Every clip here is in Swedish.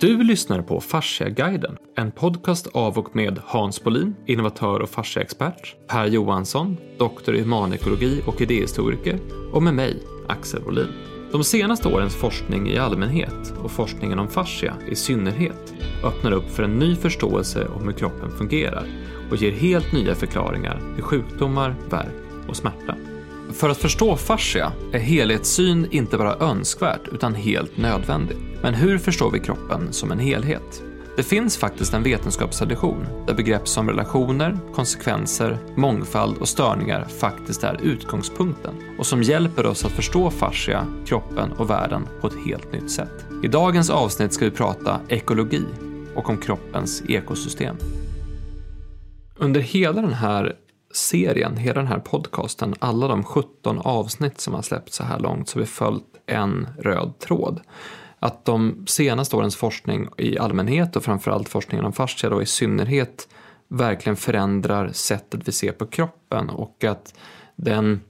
Du lyssnar på Fasciaguiden, en podcast av och med Hans Bolin, innovatör och fasciaexpert, Per Johansson, doktor i humanekologi och idéhistoriker och med mig, Axel Bolin. De senaste årens forskning i allmänhet och forskningen om fascia i synnerhet öppnar upp för en ny förståelse om hur kroppen fungerar och ger helt nya förklaringar till sjukdomar, värk och smärta. För att förstå fascia är helhetssyn inte bara önskvärt utan helt nödvändigt. Men hur förstår vi kroppen som en helhet? Det finns faktiskt en vetenskapstradition där begrepp som relationer, konsekvenser, mångfald och störningar faktiskt är utgångspunkten och som hjälper oss att förstå fascia, kroppen och världen på ett helt nytt sätt. I dagens avsnitt ska vi prata ekologi och om kroppens ekosystem. Under hela den här serien, hela den här podcasten, alla de 17 avsnitt som har släppts så här långt så har vi följt en röd tråd. Att de senaste årens forskning i allmänhet och framförallt forskningen om fascia då i synnerhet verkligen förändrar sättet vi ser på kroppen och att den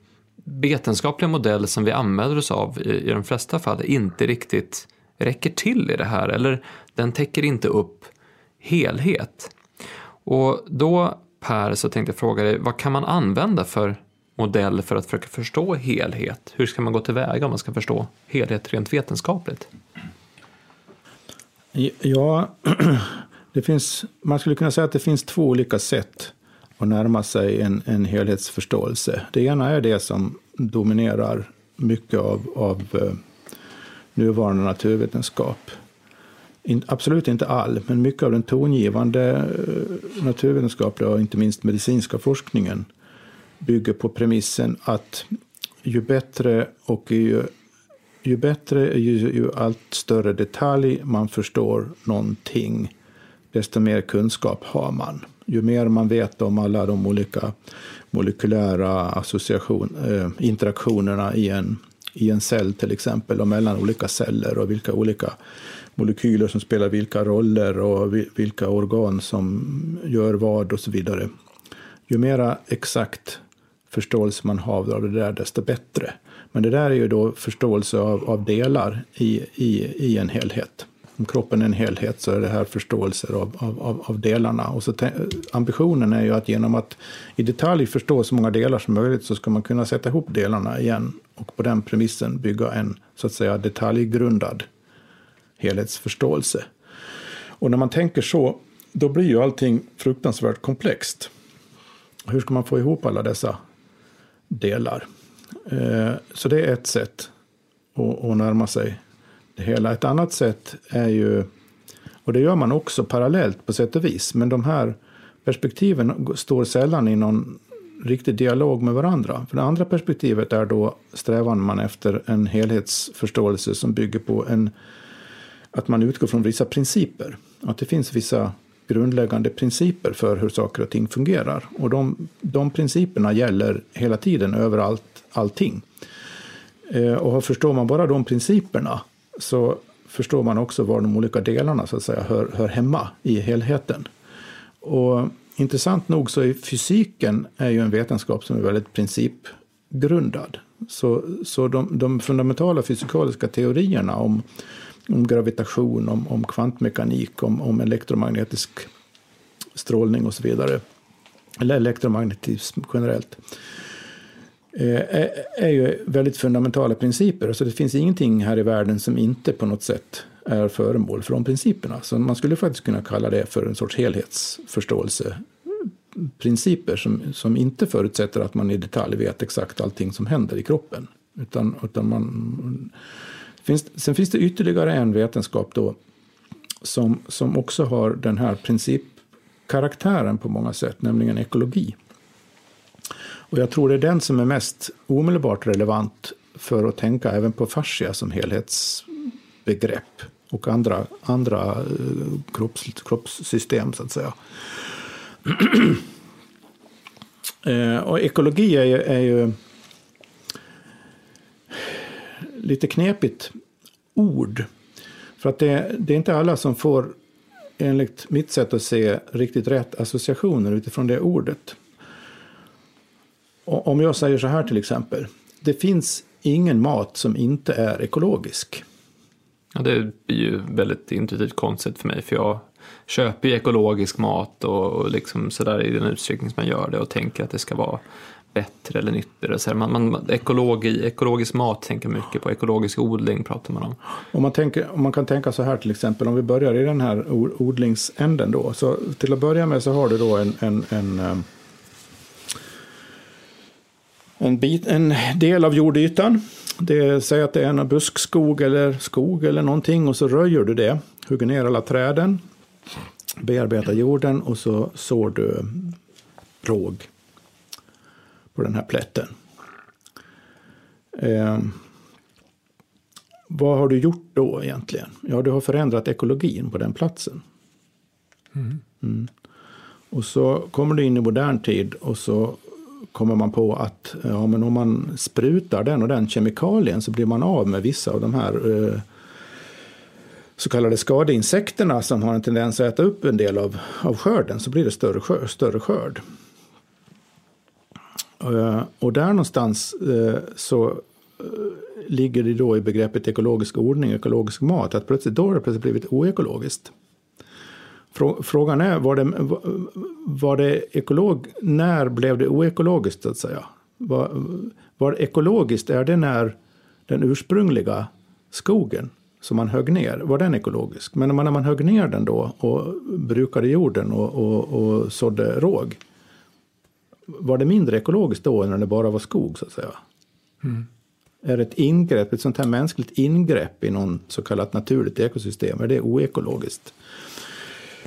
vetenskapliga modell som vi använder oss av i, i de flesta fall inte riktigt räcker till i det här eller den täcker inte upp helhet. Och då Per så tänkte jag fråga dig, vad kan man använda för modell för att försöka förstå helhet? Hur ska man gå tillväga om man ska förstå helhet rent vetenskapligt? Ja, det finns, man skulle kunna säga att det finns två olika sätt att närma sig en, en helhetsförståelse. Det ena är det som dominerar mycket av, av eh, nuvarande naturvetenskap. In, absolut inte all, men mycket av den tongivande eh, naturvetenskapliga och inte minst medicinska forskningen bygger på premissen att ju bättre och ju ju bättre, ju, ju allt större detalj man förstår någonting, desto mer kunskap har man. Ju mer man vet om alla de olika molekylära association, eh, interaktionerna i en, i en cell till exempel, och mellan olika celler och vilka olika molekyler som spelar vilka roller och vilka organ som gör vad och så vidare. Ju mera exakt förståelse man har av det där, desto bättre. Men det där är ju då förståelse av, av delar i, i, i en helhet. Om kroppen är en helhet så är det här förståelser av, av, av delarna. Och så ambitionen är ju att genom att i detalj förstå så många delar som möjligt så ska man kunna sätta ihop delarna igen och på den premissen bygga en så att säga detaljgrundad helhetsförståelse. Och när man tänker så, då blir ju allting fruktansvärt komplext. Hur ska man få ihop alla dessa delar? Eh, så det är ett sätt att, närma sig det hela. Ett annat sätt är ju, och det gör man också parallellt på sätt och vis, men de här perspektiven står sällan i någon riktig dialog med varandra. För det andra perspektivet är då strävan man efter en helhetsförståelse som bygger på en, att man utgår från vissa principer. Att det finns vissa grundläggande principer för hur saker och ting fungerar. Och de, de principerna gäller hela tiden överallt allting. Eh, och förstår man bara de principerna så förstår man också var de olika delarna så att säga hör, hör hemma i helheten. Och intressant nog så är fysiken är ju en vetenskap som är väldigt principgrundad. Så, så de, de fundamentala fysikaliska teorierna om, om gravitation, om, om kvantmekanik, om, om elektromagnetisk strålning och så vidare, eller elektromagnetism generellt, eh, Är, är ju väldigt fundamentala principer. Alltså det finns ingenting här i världen som inte på något sätt är föremål för de principerna. Så man skulle faktiskt kunna kalla det för en sorts helhetsförståelse. Principer som, som inte förutsätter att man i detalj vet exakt allting som händer i kroppen. Utan, utan man, finns, sen finns det ytterligare en vetenskap då som, som också har den här principkaraktären på många sätt, nämligen ekologi. Och jag tror det är den som är mest omedelbart relevant för att tänka även på fascia som helhetsbegrepp och andra, andra eh, kropps, kroppssystem, så att säga. Eh, och ekologi är ju, är ju lite knepigt ord. För att det, det, är inte alla som får, enligt mitt sätt att se, riktigt rätt associationer utifrån det ordet. Om jag säger så här till exempel. Det finns ingen mat som inte är ekologisk. Ja, det är ju väldigt intuitivt konstigt för mig för jag köper ju ekologisk mat och, och liksom sådär i den utsträckning som man gör det och tänker att det ska vara bättre eller nyttigare. Så man, man, ekologi, ekologisk mat tänker mycket på, ekologisk odling pratar man om. Om man, tänker, om man kan tänka så här till exempel, om vi börjar i den här odlingsänden då. Så till att börja med så har du då en, en, en ehm, en, bit, en del av jordytan. Det säg att det är en buskskog eller skog eller någonting och så röjer du det. Hugger ner alla träden, bearbetar jorden och så sår du råg på den här plätten. Eh, vad har du gjort då egentligen? Ja, du har förändrat ekologin på den platsen. Mm. Mm. Och så kommer du in i modern tid och så kommer man på att ja, men om man sprutar den och den kemikalien så blir man av med vissa av de här eh, så kallade skadeinsekterna som har en tendens att äta upp en del av, av skörden så blir det större, skörd, större skörd. Eh, och där någonstans eh, så eh, ligger det då i begreppet ekologisk odling, ekologisk mat, att plötsligt då har det plötsligt blivit oekologiskt. Frågan är, var det, var det ekolog, när blev det oekologiskt så att säga? Var, var ekologiskt, är det när den ursprungliga skogen som man högg ner, var den ekologisk? Men när man högg ner den då och brukade jorden och, och, och sådde råg, var det mindre ekologiskt då än när det bara var skog så att säga? Mm. Är ett ingrepp, ett sånt här mänskligt ingrepp i någon så kallat naturligt ekosystem, är det oekologiskt?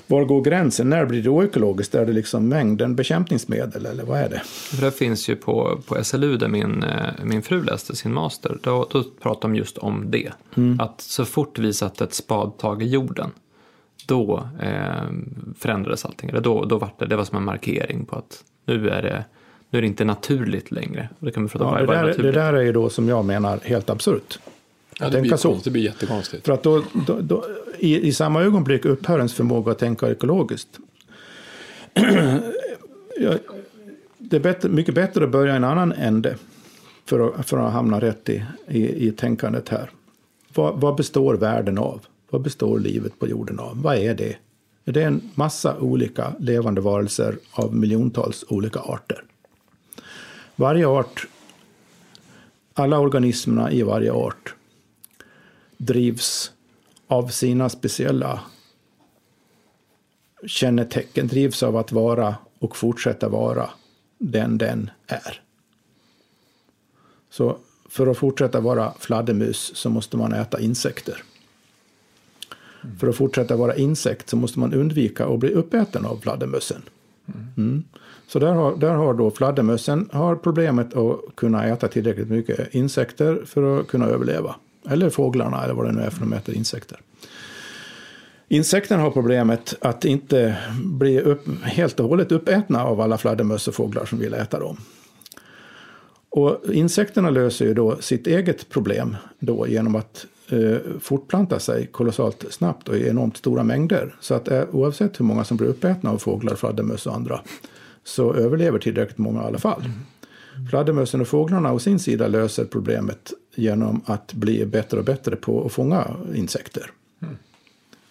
Var går gränsen? När blir det oekologiskt? Är det liksom mängden bekämpningsmedel eller vad är det? det finns ju på, på SLU där min, eh, min fru läste sin master. Då, då pratade de just om det. Mm. Att så fort vi satte ett spadtag i jorden då eh, förändrades allting. Eller då, då var det, det var som en markering på att nu är det, nu är det inte naturligt längre. Det, kan vi prata ja, det, där, det där är ju då som jag menar helt absurt. Ja, det, blir så. det blir jättekonstigt. För att då, då, då i, i, samma ögonblick upphör ens förmåga att tänka ekologiskt. det är bättre, mycket bättre att börja i en annan ände för att, för att hamna rätt i, i, i tänkandet här. Vad, vad, består världen av? Vad består livet på jorden av? Vad är det? Det är en massa olika levande varelser av miljontals olika arter. Varje art, alla organismerna i varje art drivs av sina speciella kännetecken, drivs av att vara och fortsätta vara den den är. Så för att fortsätta vara fladdermus så måste man äta insekter. Mm. För att fortsätta vara insekt så måste man undvika att bli uppäten av fladdermössen. Mm. Så där har, där har då fladdermössen har problemet att kunna äta tillräckligt mycket insekter för att kunna överleva. Eller fåglarna eller vad det nu är för de äter insekter. Insekterna har problemet att inte bli upp, helt och hållet uppätna av alla fladdermöss och fåglar som vill äta dem. Och insekterna löser ju då sitt eget problem då genom att eh, fortplanta sig kolossalt snabbt och i enormt stora mängder. Så att eh, oavsett hur många som blir uppätna av fåglar, fladdermöss och andra så överlever tillräckligt många i alla fall. Mm. Fladdermössen och fåglarna å sin sida löser problemet genom att bli bättre och bättre på att fånga insekter. Mm.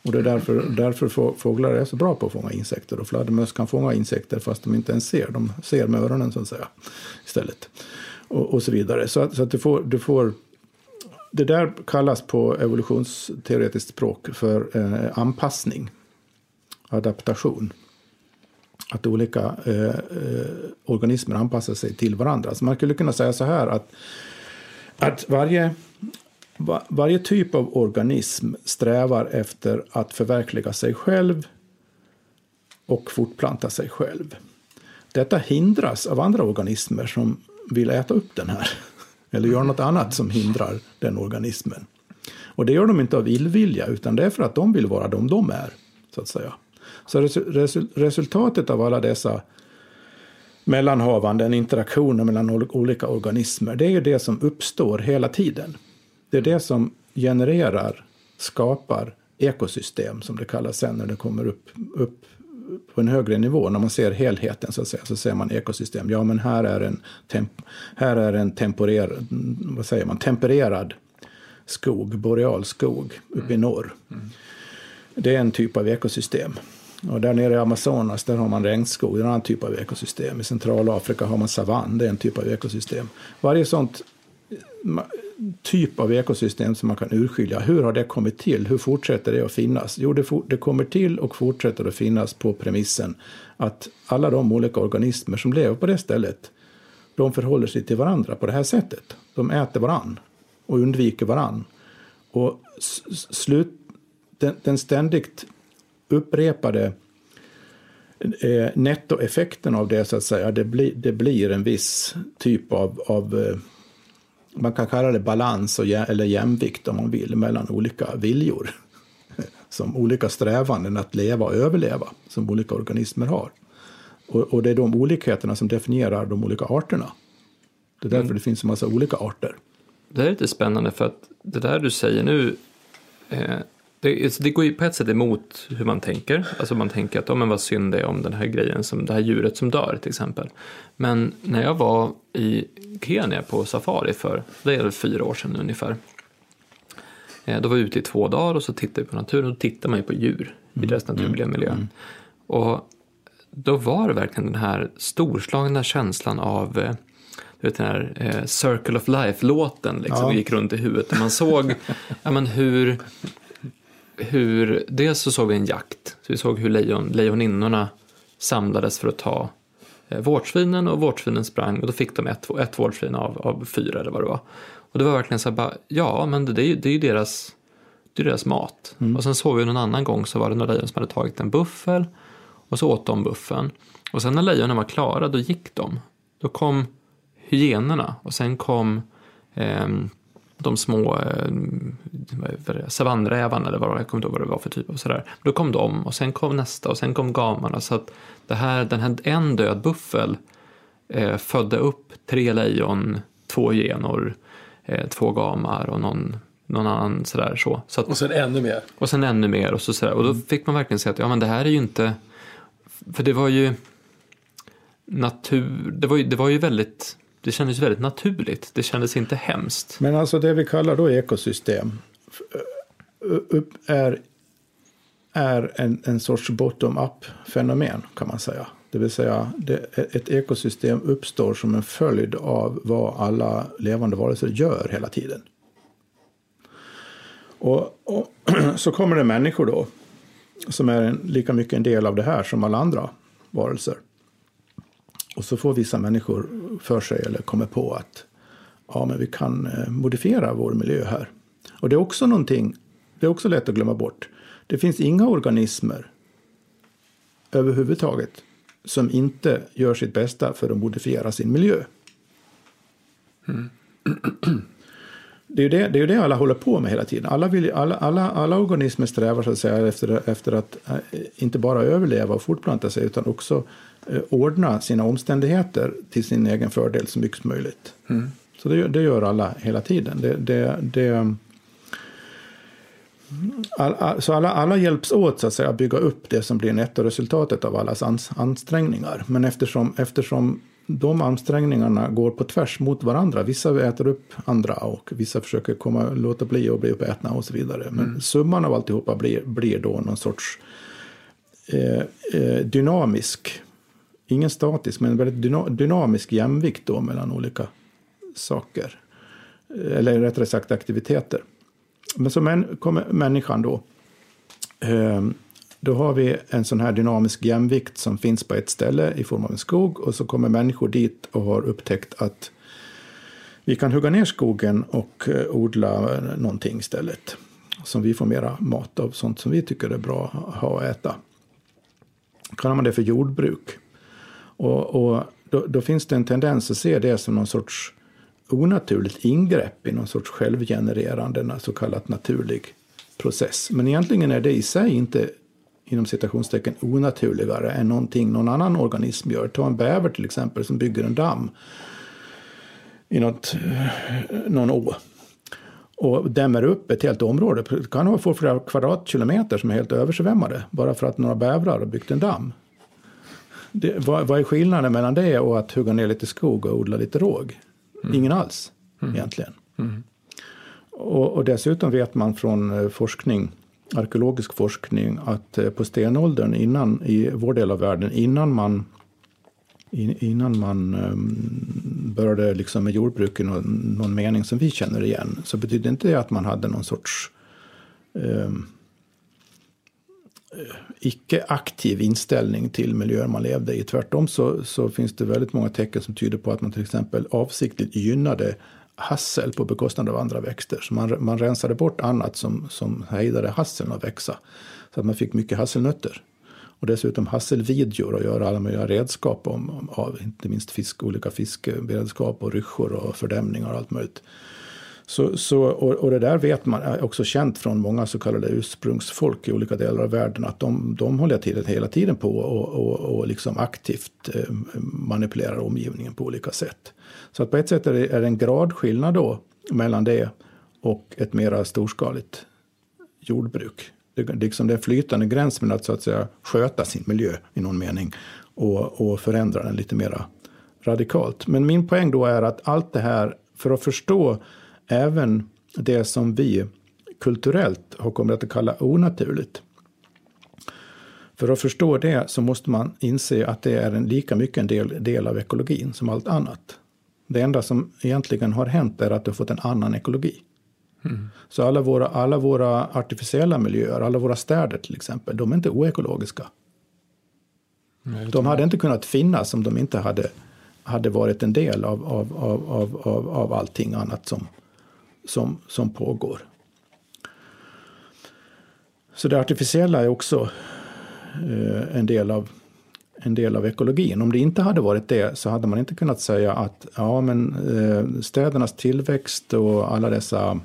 Och det är därför, därför fåglar är så bra på att fånga insekter. Och fladdermöss kan fånga insekter fast de inte ens ser. De ser med öronen så att säga istället. Och, och så vidare. Så, så att du får, du får det där kallas på evolutionsteoretiskt språk för eh, anpassning, adaptation att olika eh, eh, organismer anpassar sig till varandra. Så man skulle kunna säga så här att, att varje, va, varje typ av organism strävar efter att förverkliga sig själv och fortplanta sig själv. Detta hindras av andra organismer som vill äta upp den här. Eller gör något annat som hindrar den organismen. Och det gör de inte av illvilja, utan det är för att de vill vara de de är. så att säga. Så resultatet av alla dessa mellanhavanden, interaktioner mellan olika organismer, det är ju det som uppstår hela tiden. Det är det som genererar, skapar ekosystem, som det kallas sen när det kommer upp, upp på en högre nivå, när man ser helheten så att säga, så ser man ekosystem. Ja, men här är en, temp här är en temporer, vad säger man, tempererad skog, boreal skog uppe i norr. Det är en typ av ekosystem. Och där nere i Amazonas där har man regnskog, det är en annan typ av ekosystem. I Centralafrika har man savann, det är en typ av ekosystem. Varje sånt typ av ekosystem som man kan urskilja. Hur har det kommit till? Hur fortsätter det att finnas? Jo, det, det kommer till och fortsätter att finnas på premissen att alla de olika organismer som lever på det stället, de förhåller sig till varandra på det här sättet. De äter varann och undviker varann. Och slut, den, den ständigt upprepade eh, nettoeffekten av det, så att säga, det, bli, det blir en viss typ av, av eh, man kan kalla det balans och, eller jämvikt om man vill mellan olika viljor. Som olika strävanden att leva och överleva som olika organismer har. Och, och det är de olikheterna som definierar de olika arterna. Det är därför mm. det finns en massa olika arter. Det är lite spännande för att det där du säger nu eh, det, det, går ju på ett sätt emot hur man tänker. Alltså man tänker att oh, men vad synd det är om den här grejen, som det här djuret som dör till exempel. Men när jag var i Kenya på safari för, det är fyra år sedan ungefär. Eh, då var jag ute i två dagar och så tittade vi på naturen och då tittar man ju på djur mm. i deras naturliga miljö. Mm. Och då var det verkligen den här storslagna känslan av eh, du vet den här eh, Circle of Life-låten liksom, ja. gick runt i huvudet. Och man såg ja, men hur hur, dels så såg vi en jakt, så vi såg hur lejon, lejoninnorna samlades för att ta eh, vårtsvinen och vårtsvinen sprang och då fick de ett, ett vårtsvin av, av fyra eller vad det var. Och det var verkligen så här bara, ja men det, det, är, ju, det är ju deras, det är deras mat. Mm. Och sen såg vi någon annan gång så var det några lejon som hade tagit en buffel och så åt de buffeln. Och sen när lejonen var klara då gick de. Då kom hyenorna och sen kom eh, de små eh, savannrävarna eller vad jag kommer inte ihåg vad det var för typ av sådär. Då kom de och sen kom nästa och sen kom gamarna så att det här, den här en död buffel eh, födde upp tre lejon, två genor, eh, två gamar och någon, någon annan sådär så. så att, och sen ännu mer. Och sen ännu mer och så sådär. Och då fick man verkligen säga att ja men det här är ju inte, för det var ju natur, det var ju, det var ju väldigt det kändes väldigt naturligt. Det kändes inte hemskt. Men alltså det vi kallar då ekosystem är, är en, en sorts bottom-up fenomen kan man säga. Det vill säga det, ett ekosystem uppstår som en följd av vad alla levande varelser gör hela tiden. Och, och så kommer det människor då som är en, lika mycket en del av det här som alla andra varelser. Och så får vissa människor för sig eller kommer på att ja, men vi kan eh, modifiera vår miljö här. Och det är också någonting, det är också lätt att glömma bort. Det finns inga organismer överhuvudtaget som inte gör sitt bästa för att modifiera sin miljö. Mm. Det är ju det, det, är det alla håller på med hela tiden. Alla, vill, alla, alla, alla organismer strävar så att säga efter, efter att äh, inte bara överleva och fortplanta sig utan också ordna sina omständigheter till sin egen fördel så mycket som möjligt. Mm. Så det, det, gör alla hela tiden. Det, det, det all, all, så alla, alla hjälps åt så att säga, att bygga upp det som blir nettoresultatet av allas ansträngningar. Men eftersom, eftersom de ansträngningarna går på tvärs mot varandra. Vissa äter upp andra och vissa försöker komma, låta bli att bli uppätna och så vidare. Men mm. summan av alltihopa blir, blir då någon sorts eh, eh, dynamisk, ingen statisk, men väldigt dynamisk jämvikt då mellan olika saker. Eller rättare sagt aktiviteter. Men så män, kommer människan då ehm, då har vi en sån här dynamisk jämvikt som finns på ett ställe i form av en skog och så kommer människor dit och har upptäckt att vi kan hugga ner skogen och eh, odla någonting istället. Som vi får mera mat av, sånt som vi tycker är bra att ha och äta. Kallar man det för jordbruk. Och, och då, då, finns det en tendens att se det som någon sorts onaturligt ingrepp i någon sorts självgenererande, så kallat naturlig process. Men egentligen är det i sig inte inom citationstecken onaturligare än någonting någon annan organism gör. Ta en bäver till exempel som bygger en damm i något, någon å och dämmer upp ett helt område. Det kan få flera kvadratkilometer som är helt översvämmade bara för att några bävrar har byggt en damm. Det, vad, vad, är skillnaden mellan det och att hugga ner lite skog och odla lite råg? Mm. Ingen alls mm. egentligen. Mm. Och, och dessutom vet man från eh, forskning, arkeologisk forskning, att eh, på stenåldern, innan, i vår del av världen, innan man innan man um, började liksom med jordbruk i någon, någon, mening som vi känner igen, så betydde inte det att man hade någon sorts um, icke-aktiv inställning till miljöer man levde i. Tvärtom så, så finns det väldigt många tecken som tyder på att man till exempel avsiktligt gynnade hassel på bekostnad av andra växter. Så man, man rensade bort annat som, som hejdade hasseln att växa. Så att man fick mycket hasselnötter. Och dessutom hasselvidjor och göra alla möjliga redskap om, av inte minst fisk, olika fiskeredskap och ryssjor och fördämningar och allt möjligt. Så, så, och, och, det där vet man, är också känt från många så kallade ursprungsfolk i olika delar av världen, att de, de håller tiden, hela tiden på och, och, och liksom aktivt eh, manipulerar omgivningen på olika sätt. Så att på ett sätt är det, är det en gradskillnad då mellan det och ett mera storskaligt jordbruk. Det, det, liksom det är en flytande gräns mellan att, så att säga, sköta sin miljö i någon mening och, och förändra den lite mera radikalt. Men min poäng då är att allt det här, för att förstå även det som vi kulturellt har kommit att kalla onaturligt. För att förstå det så måste man inse att det är en lika mycket en del, del av ekologin som allt annat. Det enda som egentligen har hänt är att du har fått en annan ekologi. Mm. Så alla våra, alla våra artificiella miljöer, alla våra städer till exempel, de är inte oekologiska. De hade inte kunnat finnas om de inte hade, hade varit en del av, av, av, av, av, av allting annat som, som, som pågår. Så det artificiella är också eh, en, del av, en del av ekologin. Om det inte hade varit det så hade man inte kunnat säga att ja, men, eh, städernas tillväxt och alla dessa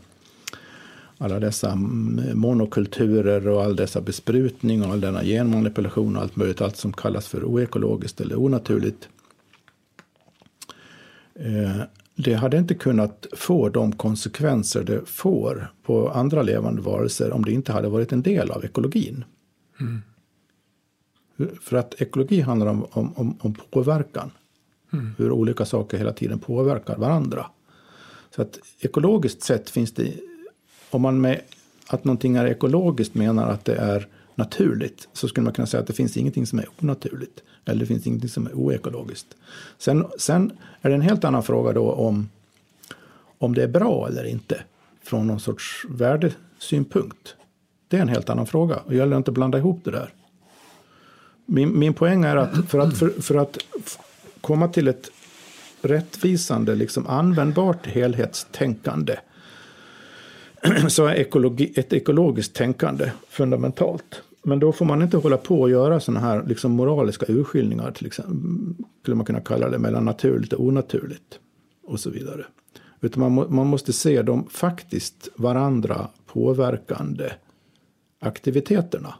alla dessa mm, monokulturer och all dessa besprutning och all denna genmanipulation och allt möjligt, allt som kallas för oekologiskt eller onaturligt. Eh, det hade inte kunnat få de konsekvenser det får på andra levande varelser om det inte hade varit en del av ekologin. Mm. För att ekologi handlar om, om, om påverkan. Mm. Hur olika saker hela tiden påverkar varandra. Så att ekologiskt sett finns det, om man med att någonting är ekologiskt menar att det är naturligt så skulle man kunna säga att det finns ingenting som är onaturligt. Eller det finns ingenting som är oekologiskt. Sen, sen är det en helt annan fråga då om, om det är bra eller inte från någon sorts värdesynpunkt. Det är en helt annan fråga och det gäller inte att blanda ihop det där. Min, min poäng är att för att, för, för att komma till ett rättvisande, liksom användbart helhetstänkande så är ekologi, ett ekologiskt tänkande fundamentalt. Men då får man inte hålla på och göra sådana här liksom moraliska urskiljningar, till exempel, skulle man kunna kalla det, mellan naturligt och onaturligt. Och så vidare. Utan man, må, man måste se de faktiskt varandra påverkande aktiviteterna.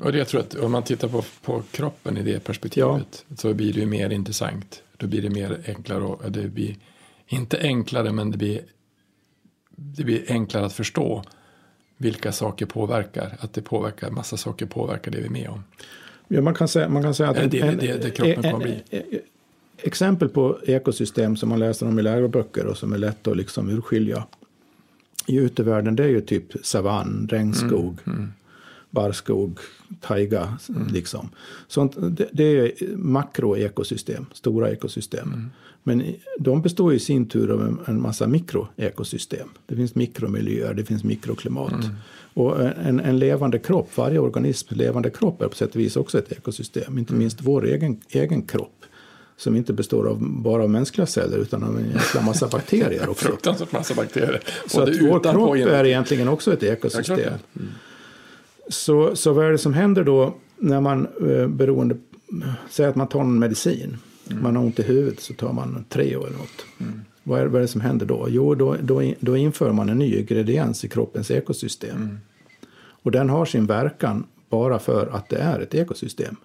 Och det jag tror att om man tittar på, på kroppen i det perspektivet ja. så blir det ju mer intressant. Då blir det mer enklare och det blir inte enklare men det blir, det blir enklare att förstå vilka saker påverkar. Att det påverkar, massa saker påverkar det vi är med om. Ja, man, kan säga, man kan säga att... En, det, en, det, det kroppen kommer bli. Exempel på ekosystem som man läser om i läroböcker och som är lätt att liksom urskilja i utevärlden det är ju typ savann, regnskog, mm, mm. barskog, taiga. Mm. Liksom. Sånt, det, det är makroekosystem, stora ekosystem. Men de består i sin tur av en massa mikroekosystem. Det finns mikromiljöer, det finns mikroklimat. Mm. Och en, en, levande kropp, varje organisms levande kropp är på sätt och vis också ett ekosystem. Inte mm. minst vår egen, egen kropp. Som inte består av bara av mänskliga celler utan av en jäkla massa bakterier också. Fruktansvärt massa bakterier. Så att vår kropp är egentligen också ett ekosystem. Mm. Så, så vad är det som händer då när man eh, beroende, säger att man tar en medicin. Mm. Man har ont i huvudet så tar man Treo eller något. Mm. Vad, är, vad är det som händer då? Jo, då, då, då inför man en ny ingrediens i kroppens ekosystem. Mm. Och den har sin verkan bara för att det är ett ekosystem.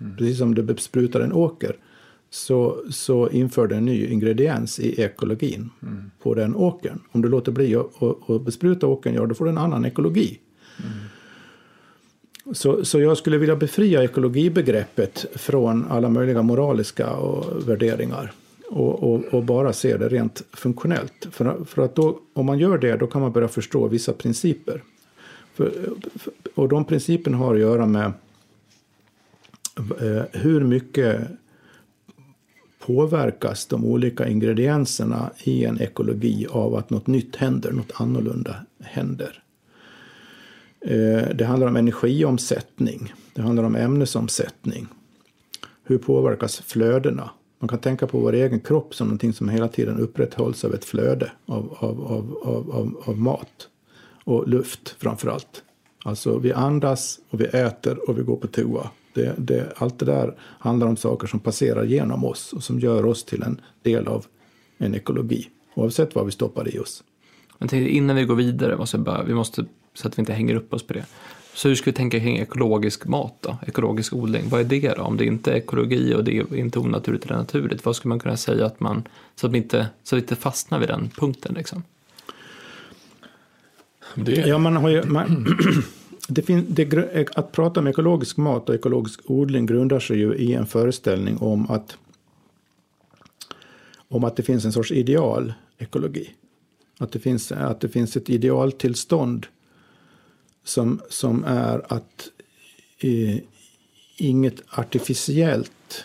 Mm. Precis som du besprutar en åker så, så inför det en ny ingrediens i ekologin mm. på den åkern. Om du låter bli att bespruta åkern, ja då får du en annan ekologi. Så, så jag skulle vilja befria ekologibegreppet från alla möjliga moraliska och värderingar. och, och, och, bara se det rent funktionellt. För, för att då, om man gör det, då kan man börja förstå vissa principer. För, och de principerna har att göra med eh, hur mycket påverkas de olika ingredienserna i en ekologi av att något nytt händer, något annorlunda händer. Eh, det handlar om energiomsättning, det handlar om ämnesomsättning. Hur påverkas flödena? Man kan tänka på vår egen kropp som någonting som hela tiden upprätthålls av ett flöde av, av, av, av, av mat och luft framför allt. Alltså vi andas och vi äter och vi går på toa. Det, det, allt det där handlar om saker som passerar genom oss och som gör oss till en del av en ekologi. Oavsett vad vi stoppar i oss. Men innan vi går vidare, måste bara, vi måste, så att vi inte hänger upp oss på det. Så hur ska vi tänka kring ekologisk mat då? Ekologisk odling, vad är det då? Om det inte är ekologi och det är inte onaturligt eller naturligt, vad skulle man kunna säga att man, så att vi inte, så att vi inte fastnar vid den punkten liksom? Det... Ja, man har ju, man, det fin, det, att prata om ekologisk mat och ekologisk odling grundar sig ju i en föreställning om att, om att det finns en sorts ideal ekologi. Att det finns, att det finns ett idealtillstånd som, som är att eh, inget artificiellt,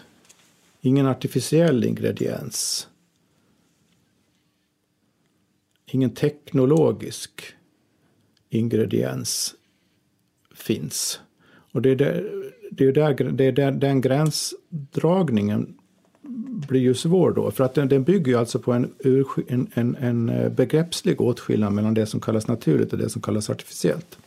ingen artificiell ingrediens, ingen teknologisk ingrediens finns. Och det är, där, det är, där, det är där, den gränsdragningen blir ju svår då. För att den, den bygger ju alltså på en, en, en, en eh, begreppslig åtskillnad mellan det som kallas naturligt och det som kallas artificiellt.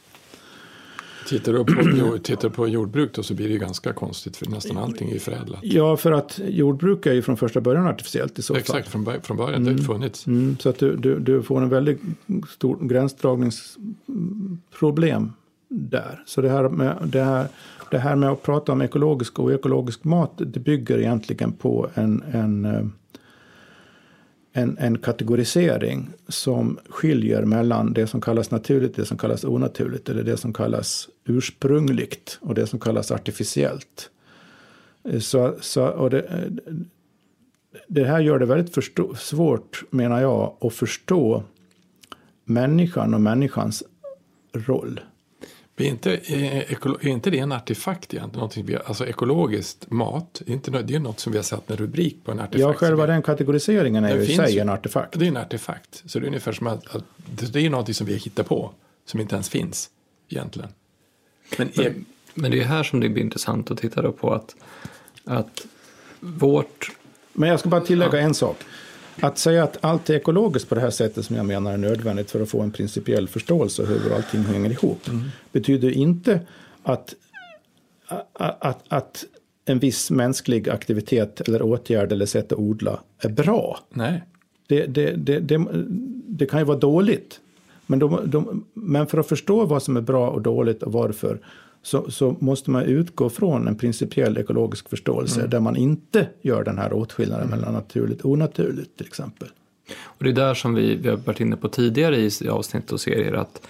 Tittar du på, tittar på jordbruk då så blir det ju ganska konstigt för nästan allting är ju förädlat. Ja, för att jordbruk är ju från första början artificiellt i så Exakt, fall. Exakt, från, från början, mm. det har mm. funnits. Mm, så att du, du, du, får en väldigt stor gränsdragningsproblem där. Så det här, med, det, här, det här med att prata om ekologisk och ekologisk mat, det bygger egentligen på en, en eh, en, en kategorisering som skiljer mellan det som kallas naturligt, det som kallas onaturligt eller det som kallas ursprungligt och det som kallas artificiellt. Eh, så, så, och det, eh, det här gör det väldigt förstå, svårt, menar jag, att förstå människan och människans roll. Är inte, är inte det en artefakt egentligen? vi, alltså ekologiskt mat, är inte, det är något som vi har satt en rubrik på en artefakt. Ja, själva den kategoriseringen är ju i sig en artefakt. Det är en artefakt. Så det är ungefär som att, att det är något som vi hittar på, som inte ens finns egentligen. Men, men, men det är här som det blir intressant att titta på att, att vårt... Men jag ska bara tillägga ja. en sak. Att säga att allt är ekologiskt på det här sättet som jag menar är nödvändigt för att få en principiell förståelse hur allting hänger ihop mm. betyder inte att, att, att en viss mänsklig aktivitet eller åtgärd eller sätt att odla är bra. Nej. Det, det, det, det, det kan ju vara dåligt. Men, de, de, men för att förstå vad som är bra och dåligt och varför så, så måste man utgå från en principiell ekologisk förståelse mm. där man inte gör den här åtskillnaden mm. mellan naturligt och onaturligt till exempel. Och det är där som vi, vi har varit inne på tidigare i avsnitt och serier att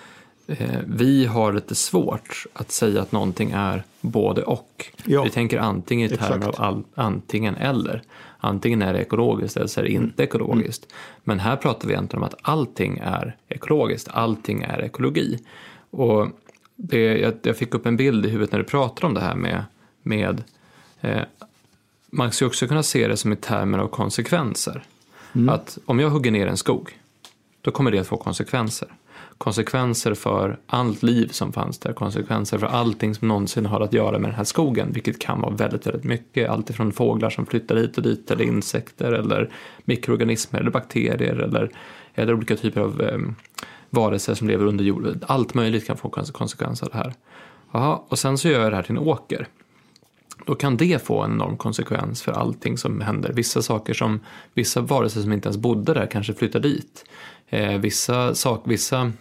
eh, vi har lite svårt att säga att någonting är både och. Ja. Vi tänker antingen i termer av all, antingen eller. Antingen är det ekologiskt eller så är det inte mm. ekologiskt. Men här pratar vi egentligen om att allting är ekologiskt, allting är ekologi. Och det, jag, jag, fick upp en bild i huvudet när du pratade om det här med, med eh, man skulle också kunna se det som i termer av konsekvenser. Mm. Att om jag hugger ner en skog, då kommer det att få konsekvenser. Konsekvenser för allt liv som fanns där, konsekvenser för allting som någonsin har att göra med den här skogen, vilket kan vara väldigt, väldigt mycket. Alltifrån fåglar som flyttar hit och dit, eller insekter, eller mikroorganismer, eller bakterier, eller, eller olika typer av eh, varelser som lever under jorden. Allt möjligt kan få konsekvenser av det här. Aha, och sen så gör jag det här till en åker. Då kan det få en enorm konsekvens för allting som händer. Vissa saker som, vissa varelser som inte ens bodde där kanske flyttar dit. Eh, vissa, sak, vissa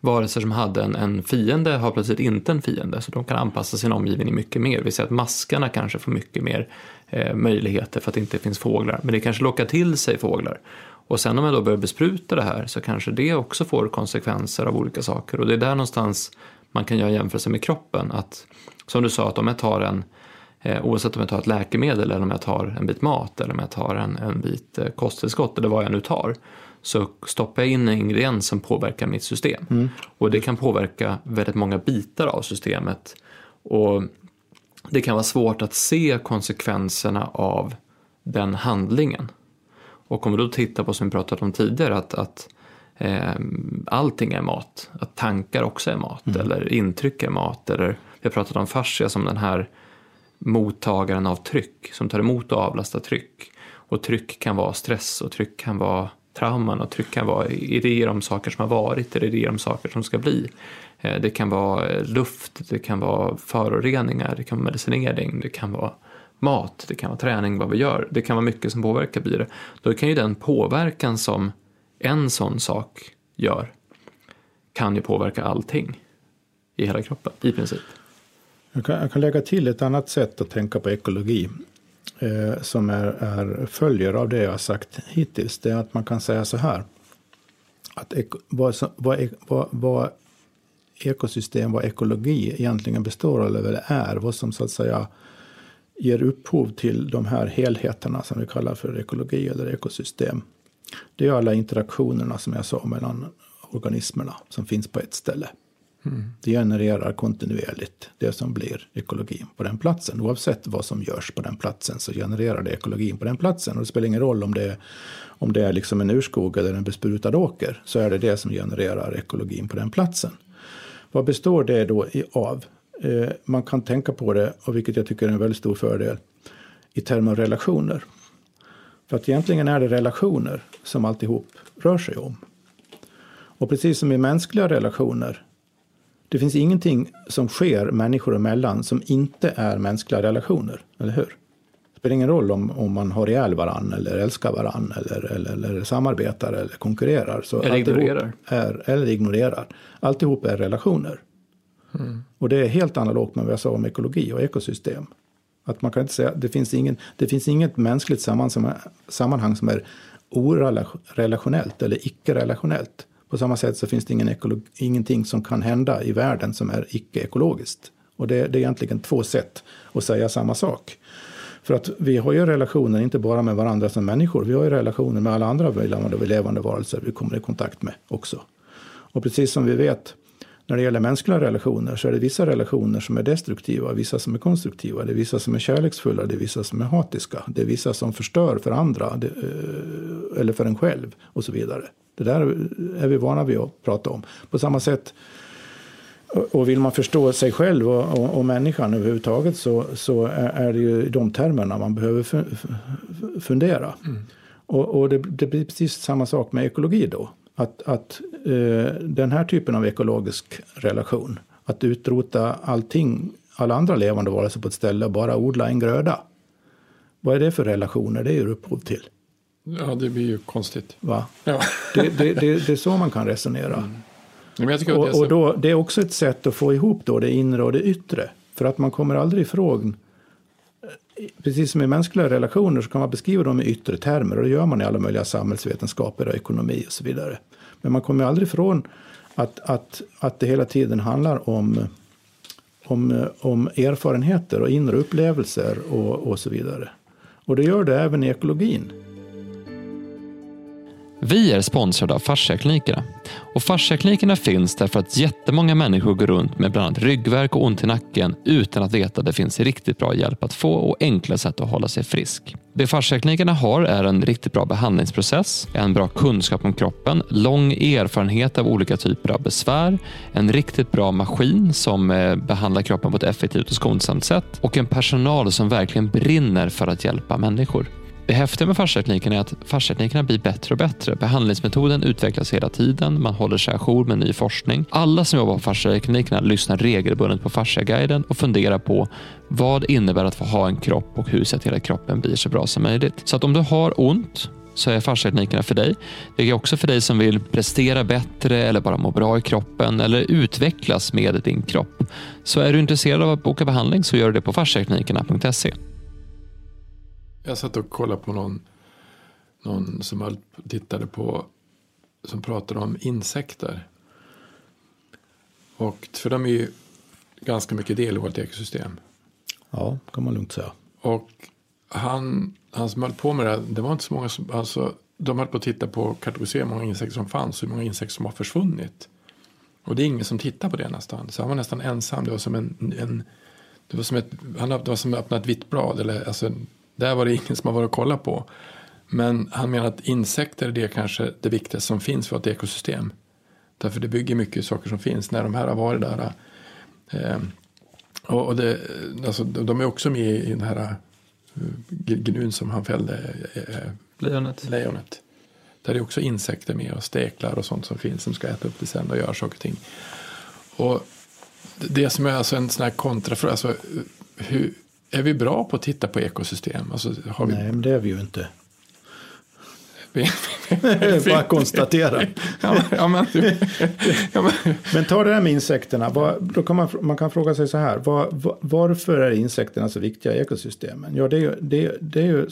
varelser som hade en, en fiende har plötsligt inte en fiende så de kan anpassa sin omgivning mycket mer. Vi ser att maskarna kanske får mycket mer eh, möjligheter för att det inte finns fåglar. Men det kanske lockar till sig fåglar. Och sen om jag då börjar bespruta det här så kanske det också får konsekvenser av olika saker. Och det är där någonstans man kan göra jämförelse med kroppen. Att, som du sa, att om jag tar en, Eh, oavsett om jag tar ett läkemedel eller om jag tar en bit mat eller om jag tar en, en bit eh, kosttillskott eller vad jag nu tar så stoppar jag in en ingrediens som påverkar mitt system. Mm. Och det kan påverka väldigt många bitar av systemet. Och det kan vara svårt att se konsekvenserna av den handlingen. Och om vi då tittar på som vi pratat om tidigare att, att eh, allting är mat, att tankar också är mat mm. eller intryck är mat eller vi har pratat om fascia som den här mottagaren av tryck som tar emot och avlastar tryck. Och tryck kan vara stress och tryck kan vara trauman och tryck kan vara idéer om saker som har varit eller idéer om saker som ska bli. Eh, det kan vara luft, det kan vara föroreningar, det kan vara medicinering, det kan vara mat, det kan vara träning, vad vi gör. Det kan vara mycket som påverkar blir det. Då kan ju den påverkan som en sån sak gör kan ju påverka allting i hela kroppen i princip. Jag kan, jag kan lägga till ett annat sätt att tänka på ekologi eh, som är, är följer av det jag har sagt hittills. Det är att man kan säga så här. Att ek, vad, vad, vad, vad ekosystem, vad ekologi egentligen består av eller är, vad som så att säga ger upphov till de här helheterna som vi kallar för ekologi eller ekosystem. Det är alla interaktionerna som jag sa mellan organismerna som finns på ett ställe. Mm. Det genererar kontinuerligt det som blir ekologin på den platsen. Oavsett vad som görs på den platsen så genererar det ekologin på den platsen. Och det spelar ingen roll om det är, om det är liksom en urskog eller en besprutad åker. Så är det det som genererar ekologin på den platsen. Vad består det då av? Eh, man kan tänka på det, och vilket jag tycker är en väldigt stor fördel, i termer av relationer. För att egentligen är det relationer som alltihop rör sig om. Och precis som i mänskliga relationer, det finns ingenting som sker människor emellan som inte är mänskliga relationer, eller hur? Det spelar ingen roll om, om man har ihjäl varann eller älskar varann eller, eller, eller samarbetar eller konkurrerar. Så eller ignorerar. Är, eller ignorerar. Alltihop är relationer. Mm. Och det är helt analogt med vad jag sa om ekologi och ekosystem. Att man kan inte säga, det finns, ingen, det finns inget mänskligt sammanhang som är orelationellt eller icke-relationellt. På samma sätt så finns det ingen ingenting som kan hända i världen som är icke-ekologiskt. Och det, det, är egentligen två sätt att säga samma sak. För att vi har ju relationer inte bara med varandra som människor. Vi har ju relationer med alla andra levande varelser vi kommer i kontakt med också. Och precis som vi vet när det gäller mänskliga relationer så är det vissa relationer som är destruktiva, vissa som är konstruktiva, det är vissa som är kärleksfulla, det är vissa som är hatiska, det är vissa som förstör för andra eh, eller för en själv och så vidare. Det där är vi vana vid att prata om. På samma sätt, och vill man förstå sig själv och, och, och människan överhuvudtaget så, så är det ju de termerna man behöver fundera. Mm. Och, och det, det, blir precis samma sak med ekologi då. Att, att eh, den här typen av ekologisk relation, att utrota allting, alla andra levande varelser på ett ställe och bara odla en gröda. Vad är det för relationer det ger upphov till? Ja, det blir ju konstigt. Va? Ja. Det, det, det, det är så man kan resonera. Mm. Och, och då, det är också ett sätt att få ihop då det inre och det yttre. För att man kommer aldrig ifrån, precis som i mänskliga relationer så kan man beskriva dem i yttre termer. Och det gör man i alla möjliga samhällsvetenskaper och ekonomi och så vidare. Men man kommer aldrig ifrån att, att, att det hela tiden handlar om, om, om erfarenheter och inre upplevelser och, och så vidare. Och det gör det även i ekologin. Vi är sponsrade av Fasciaklinikerna. Och Fasciaklinikerna finns därför att jättemånga människor går runt med bland annat ryggvärk och ont i nacken utan att veta att det finns riktigt bra hjälp att få och enkla sätt att hålla sig frisk. Det Fasciaklinikerna har är en riktigt bra behandlingsprocess, en bra kunskap om kroppen, lång erfarenhet av olika typer av besvär, en riktigt bra maskin som eh, behandlar kroppen på ett effektivt och skonsamt sätt och en personal som verkligen brinner för att hjälpa människor. Det häftiga med fasciatekniken är att fasciateknikerna blir bättre och bättre. Behandlingsmetoden utvecklas hela tiden. Man håller sig ajour med ny forskning. Alla som jobbar på fasciateknikerna lyssnar regelbundet på Fasciaguiden och funderar på vad det innebär att få ha en kropp och hur ser till att kroppen blir så bra som möjligt. Så att om du har ont så är fasciateknikerna för dig. Det är också för dig som vill prestera bättre eller bara må bra i kroppen eller utvecklas med din kropp. Så är du intresserad av att boka behandling så gör du det på fasciateknikerna.se. Jag satt och kollade på någon, någon som tittade på som pratade om insekter. Och för de är ju ganska mycket del i vårt ekosystem. Ja, kan man lugnt säga. Och han, han som höll på med det här, det var inte så många som, alltså, de höll på att titta på kategorisera hur många insekter som fanns och hur många insekter som har försvunnit. Och det är ingen som tittar på det nästan. Så han var nästan ensam. Det var som en, en det var som ett, han det var som att öppna ett vitt blad. Eller, alltså, där var det ingen som har varit och kollat på. Men han menar att insekter är det kanske det viktigaste som finns för ett ekosystem. Därför det bygger mycket saker som finns när de här har varit där. Eh, och, det, alltså, de är också med i den här uh, gnun som han fällde. Eh, lejonet. lejonet. Där är också insekter med och steklar och sånt som finns som ska äta upp det sen och göra saker och ting. Och det som är alltså en sån här kontrafråga, alltså, hur, är vi bra på att titta på ekosystem? Alltså, har vi... Nej, men det är vi ju inte. Vi, Bara konstatera. ja, men, ja, men, ja, men, Men ta det där med insekterna. Vad, då kan man, man kan fråga sig så här. Vad, vad, varför är insekterna så viktiga i ekosystemen? Ja, det är ju, det, det är ju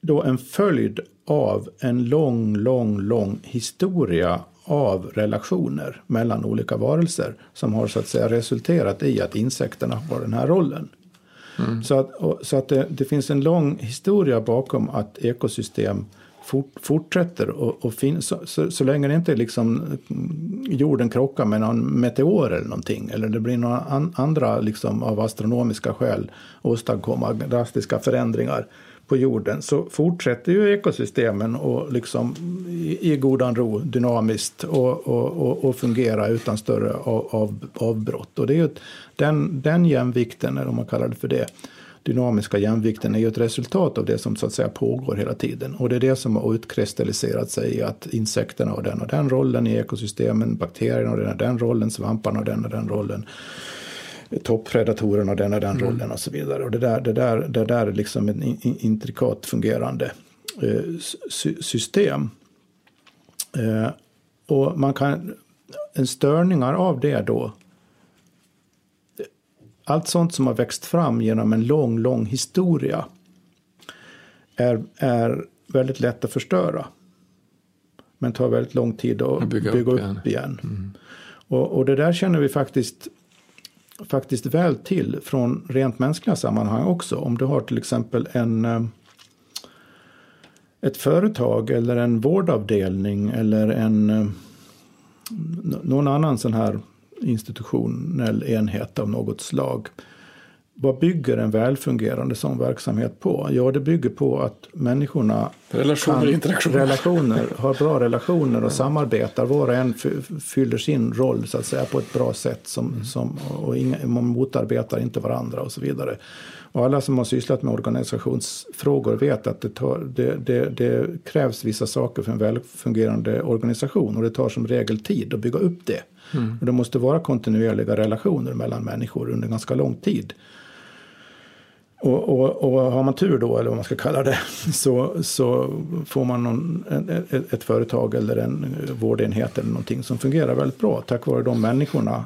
då en följd av en lång, lång, lång historia av relationer mellan olika varelser som har så att säga resulterat i att insekterna har den här rollen. Mm. Så att, och, så att det, det, finns en lång historia bakom att ekosystem fort, fortsätter och, och fin, så, så, så, länge det inte liksom jorden krockar med någon meteor eller någonting eller det blir några an, andra liksom av astronomiska skäl åstadkomma drastiska förändringar på jorden så fortsätter ju ekosystemen och liksom i, i godan ro dynamiskt och, och, och, och fungera utan större av, av, avbrott. Och det är ju den, den jämvikten, eller om man kallar det för det, dynamiska jämvikten är ju ett resultat av det som så att säga pågår hela tiden. Och det är det som har utkristalliserat sig i att insekterna har den och den rollen i ekosystemen, bakterierna har den och den rollen, svamparna har den och den rollen topppredatorerna och den och den mm. rollen och så vidare. Och det där, det där, det där är liksom ett intrikat fungerande eh, system. Eh, och man kan, en störningar av det då, allt sånt som har växt fram genom en lång, lång historia är, är väldigt lätt att förstöra. Men tar väldigt lång tid att bygga, bygga upp, igen. igen. Mm. Och, och, det där känner vi faktiskt faktiskt väl till från rent mänskliga sammanhang också. Om du har till exempel en, eh, ett företag eller en vårdavdelning eller en, eh, någon annan sån här institutionell enhet av något slag vad bygger en välfungerande sån verksamhet på? Ja, det bygger på att människorna relationer, kan, interaktioner. relationer, har bra relationer och samarbetar. Var och en fyller sin roll så att säga på ett bra sätt som, mm. som, och inga, man motarbetar inte varandra och så vidare. Och alla som har sysslat med organisationsfrågor vet att det, tar, det, det, det krävs vissa saker för en välfungerande organisation och det tar som regel tid att bygga upp det. Mm. Och det måste vara kontinuerliga relationer mellan människor under ganska lång tid. Och, och, och, har man tur då, eller vad man ska kalla det, så, så får man någon, ett, ett, företag eller en vårdenhet eller någonting som fungerar väldigt bra tack vare de människorna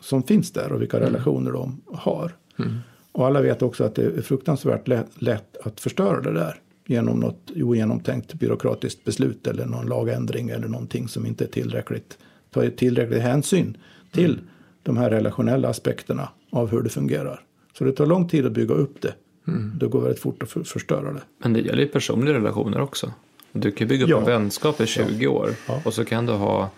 som finns där och vilka mm. relationer de har. Mm. Och alla vet också att det är fruktansvärt lätt, lätt att förstöra det där genom något ogenomtänkt byråkratiskt beslut eller någon lagändring eller någonting som inte är tillräckligt, tar tillräcklig hänsyn till mm. de här relationella aspekterna av hur det fungerar. Så det tar lång tid att bygga upp det. Mm. Det går väldigt fort att förstöra det. Men det gäller ju personliga relationer också. Du kan bygga upp ja. en vänskap i 20 ja. år ja. och så kan du ha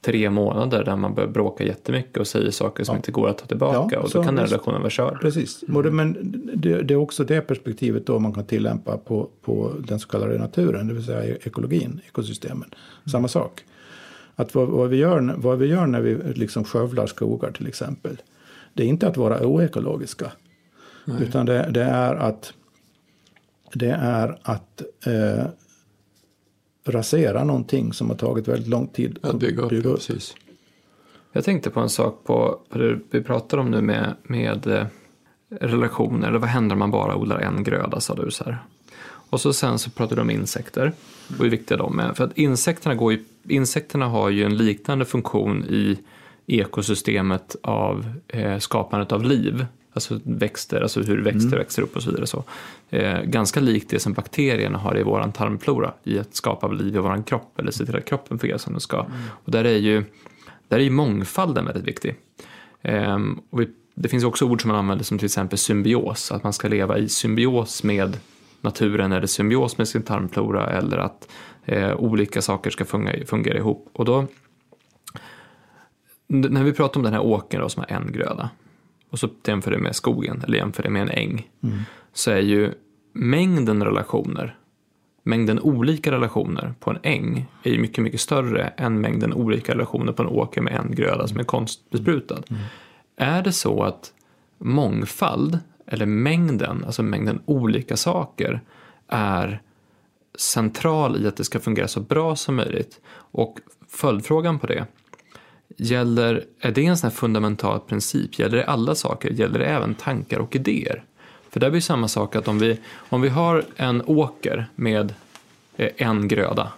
tre månader där man börjar bråka jättemycket och säger saker som inte går att ta tillbaka och då kan den relationen vara körd. Precis, mm. men det, det, är också det perspektivet då man kan tillämpa på, på den så kallade naturen, det vill säga ekologin, ekosystemen. Mm. Samma sak. Att vad, vad, vi gör, vad vi gör när vi liksom skövlar skogar till exempel det är inte att vara oekologiska. Nej. Utan det, det, är att, det är att eh, rasera någonting som har tagit väldigt lång tid att bygga upp. Bygga upp. Precis. Jag tänkte på en sak på, på det vi pratar om nu med, med eh, relationer. Eller vad händer om man bara odlar en gröda, sa du så här. Och så sen så pratar du om insekter och hur viktiga de är. För att insekterna, går ju, insekterna har ju en liknande funktion i ekosystemet av eh, skapandet av liv, alltså växter, alltså hur växter mm. växer upp och så vidare. Så. Eh, ganska likt det som bakterierna har i vår tarmflora, i att skapa liv i vår kropp eller se till att kroppen fungerar som den ska. Mm. Och där är ju där är ju mångfalden väldigt viktig. Eh, och vi det finns också ord som man använder som till exempel symbios, att man ska leva i symbios med naturen eller symbios med sin tarmflora eller att eh, olika saker ska fungera, fungera ihop. Och då, när vi pratar om den här åkern då, som har en gröda och så jämför det med skogen eller jämför det med en äng mm. så är ju mängden relationer mängden olika relationer på en äng är ju mycket, mycket större än mängden olika relationer på en åker med en gröda som är konstbesprutad. Mm. Är det så att mångfald, eller mängden, alltså mängden olika saker, är central i att det ska fungera så bra som möjligt? Och följdfrågan på det, gäller, är det en sån här fundamental princip? Gäller det alla saker? Gäller det även tankar och idéer? För där blir samma sak att om vi, om vi har en åker med eh, en gröda,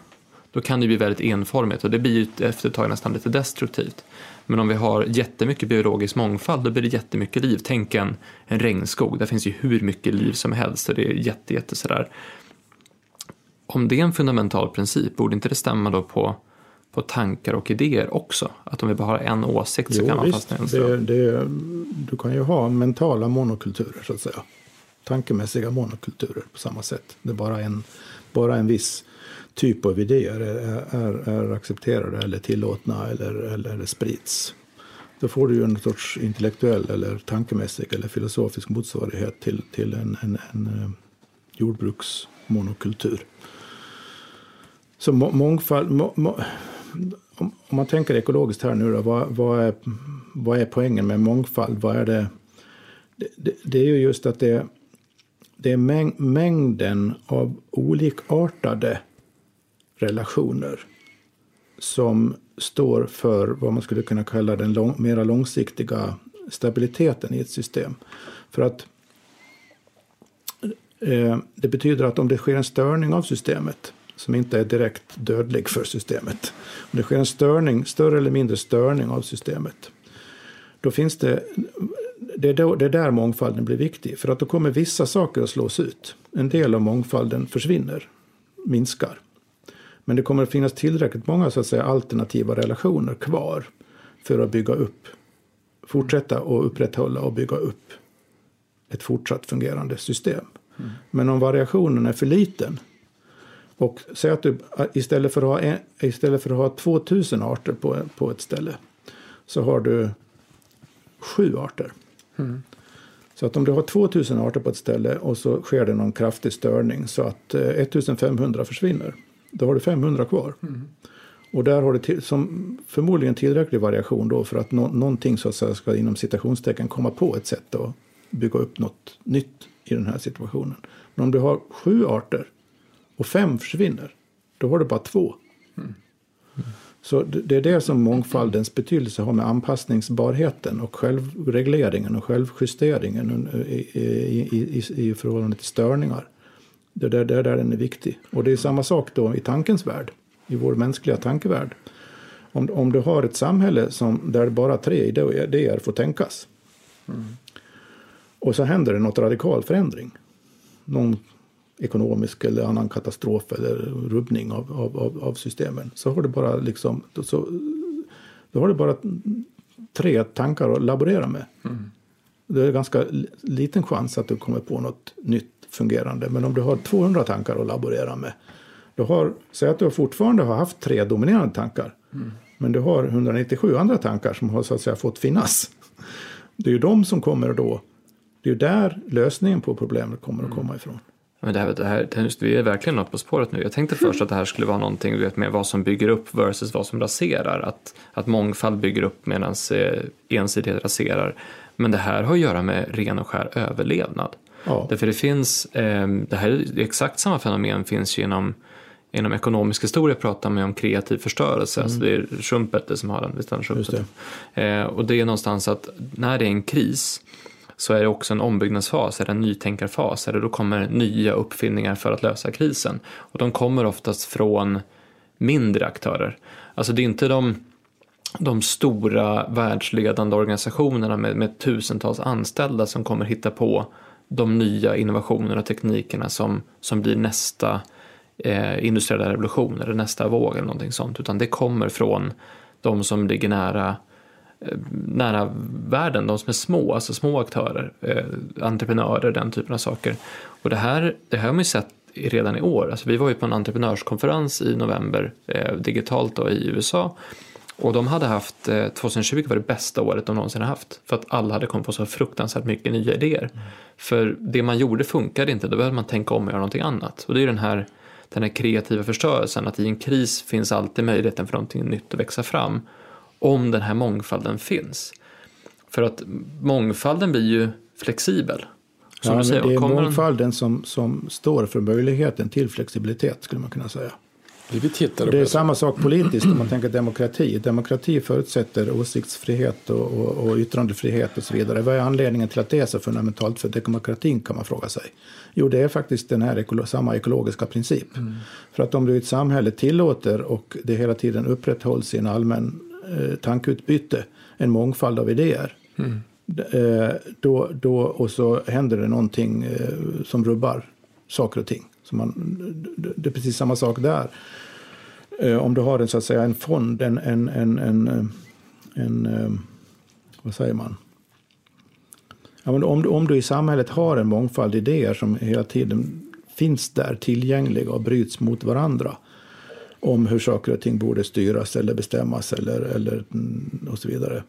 då kan det bli väldigt enformigt och det blir ju efter ett tag nästan lite destruktivt. Men om vi har jättemycket biologisk mångfald, då blir det jättemycket liv. Tänk en, en regnskog, där finns ju hur mycket liv som helst så det är jätte, jätte sådär. Om det är en fundamental princip, borde inte det stämma då på, på tankar och idéer också? Att om vi bara har en åsikt så jo, kan man fastna i en Du kan ju ha mentala monokulturer så att säga. Tankemässiga monokulturer på samma sätt. Det är bara en, bara en viss typ av idéer är, är, är accepterade eller tillåtna eller, eller, sprids. Då får du ju en sorts intellektuell eller tankemässig eller filosofisk motsvarighet till, till en, en, en eh, jordbruksmonokultur. Så må, mångfald, må, må, om, om man tänker ekologiskt här nu då, vad, vad, är, vad är poängen med mångfald? Vad är det? Det, det, det är ju just att det, det är mäng, mängden av olikartade relationer som står för vad man skulle kunna kalla den lång, mera långsiktiga stabiliteten i ett system. För att eh, det betyder att om det sker en störning av systemet som inte är direkt dödlig för systemet. Om det sker en störning, större eller mindre störning av systemet. Då finns det, det är, då, det är där mångfalden blir viktig. För att då kommer vissa saker att slås ut. En del av mångfalden försvinner, minskar. Men det kommer att finnas tillräckligt många så att säga, alternativa relationer kvar för att bygga upp, fortsätta och upprätthålla och bygga upp ett fortsatt fungerande system. Mm. Men om variationen är för liten och säg att du istället för att ha, en, istället för att ha 2000 arter på, på ett ställe så har du sju arter. Mm. Så att om du har 2000 arter på ett ställe och så sker det någon kraftig störning så att 1500 eh, försvinner då har du 500 kvar. Mm. Och där har du till, som förmodligen tillräcklig variation då för att no, någonting så att säga ska inom citationstecken komma på ett sätt att bygga upp något nytt i den här situationen. Men om du har sju arter och fem försvinner, då har du bara två. Mm. Mm. Så det är det som mångfaldens betydelse har med anpassningsbarheten och självregleringen och självjusteringen i, i, i, i förhållande till störningar. Det är där, där, där den är viktig. Och det är samma sak då i tankens värld, i vår mänskliga tankevärld. Om, om du har ett samhälle som, där bara tre idéer får tänkas. Mm. Och så händer det något radikal förändring. Någon ekonomisk eller annan katastrof eller rubbning av, av, av, av systemen. Så har du bara liksom, så, då har du bara tre tankar att laborera med. Mm. Det är ganska liten chans att du kommer på något nytt fungerande. Men om du har 200 tankar att laborera med. Du har, säg att du fortfarande har haft tre dominerande tankar. Mm. Men du har 197 andra tankar som har så att säga fått finnas. Det är ju de som kommer då. Det är ju där lösningen på problemet kommer att komma ifrån. Men det här, det här, det vi är verkligen något på spåret nu. Jag tänkte först att det här skulle vara någonting du vet, med vad som bygger upp versus vad som raserar. Att, att mångfald bygger upp medan eh, ensidighet raserar. Men det här har att göra med ren och skär överlevnad. Ja. Därför det finns, eh, det här är exakt samma fenomen finns ju inom ekonomisk historia pratar man om kreativ förstörelse, mm. alltså det är Schumpeter som har den, visst är Schumpeter? Eh, och det är någonstans att när det är en kris så är det också en ombyggnadsfas, eller en nytänkarfas, eller då kommer nya uppfinningar för att lösa krisen. Och de kommer oftast från mindre aktörer. Alltså det är inte de, de stora världsledande organisationerna med, med tusentals anställda som kommer hitta på de nya innovationerna och teknikerna som, som blir nästa eh, industriella revolution eller nästa våg eller någonting sånt. Utan det kommer från de som ligger nära nära världen, de som är små, alltså små aktörer, eh, entreprenörer, den typen av saker. Och det här, det här har man ju sett redan i år. Alltså vi var ju på en entreprenörskonferens i november eh, digitalt då, i USA och de hade haft, eh, 2020 var det bästa året de någonsin har haft. För att alla hade kommit på så fruktansvärt mycket nya idéer. Mm. För det man gjorde funkade inte, då behövde man tänka om och göra någonting annat. Och det är den här, den här kreativa förstörelsen, att i en kris finns alltid möjligheten för någonting nytt att växa fram. Om den här mångfalden finns. För att mångfalden blir ju flexibel. Som ja, du säger, det är mångfalden en... som, som står för möjligheten till flexibilitet skulle man kunna säga. Det, vi tittar det är samma sak politiskt om man tänker demokrati. Demokrati förutsätter åsiktsfrihet och, och, och yttrandefrihet och så vidare. Vad är anledningen till att det är så fundamentalt för demokratin kan man fråga sig. Jo, det är faktiskt den här samma ekologiska princip. Mm. För att om du i ett samhälle tillåter och det hela tiden upprätthålls i en allmän eh, tankeutbyte, en mångfald av idéer. Mm. Eh, då, då, och så händer det någonting eh, som rubbar saker och ting. Så man, det är precis samma sak där. Om du har en, så att säga, en fond, en, en, en, en, en, en vad säger man? Ja, men om, du, om du i samhället har en mångfald idéer som hela tiden finns där tillgängliga och bryts mot varandra om hur saker och ting borde styras eller bestämmas eller, eller mm, och så vidare.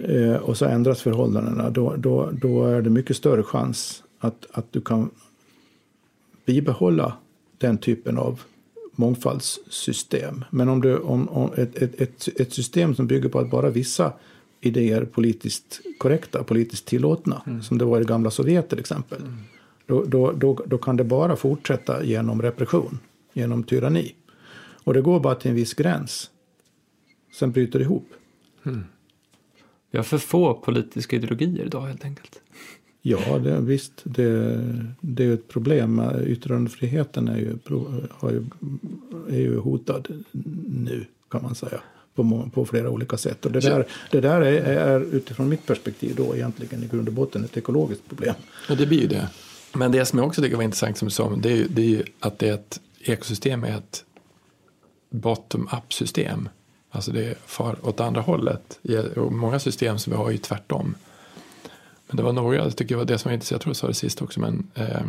Eh, och så ändras förhållandena, då, då, då är det mycket större chans att, att du kan bibehålla den typen av mångfaldssystem. Men om, du, om, om ett, ett, ett, ett, system som bygger på att bara vissa idéer politiskt korrekta, politiskt tillåtna, mm. som det var i gamla Sovjet till exempel, mm. då, då, då, då kan det bara fortsätta genom repression, genom tyranni. Och det går bara till en viss gräns. Sen bryter det ihop. Mm. Vi har för få politiska ideologier idag helt enkelt. Ja, det, visst. Det, det är ett problem. Yttrandefriheten är ju, ju, är ju hotad nu, kan man säga. På, på flera olika sätt. Och det där, det där är, är utifrån mitt perspektiv då egentligen i grund och botten ett ekologiskt problem. Ja, det blir ju det. Men det som jag också tycker var intressant som du sa, det är ju, det är ju att det är ett ekosystem är ett bottom-up system. Alltså det far åt andra hållet. Och många system som vi har är ju tvärtom. Men det var några, jag tycker det var det som var intressant, jag tror jag sa det sist också, men eh,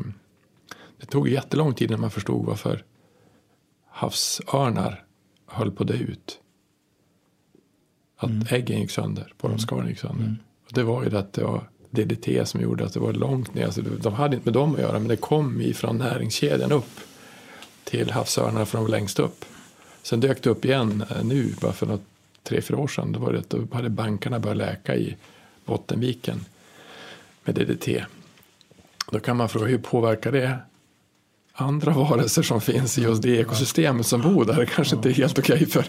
det tog jättelång tid innan man förstod varför havsörnar höll på dö ut. Att mm. äggen gick sönder, pollenskalen gick sönder. Mm. Och det var ju det att det var DDT som gjorde att det var långt ner. Alltså de hade inte med dem att göra, men det kom ifrån näringskedjan upp till havsörnarna från längst upp. Sen dök det upp igen eh, nu, bara för något, tre, fyra år sedan. Då, var det, då hade bankarna börjat läka i Bottenviken med DDT. Då kan man fråga hur påverkar det andra varelser som finns i just det ekosystemet som bor där. Det kanske inte är helt okej för,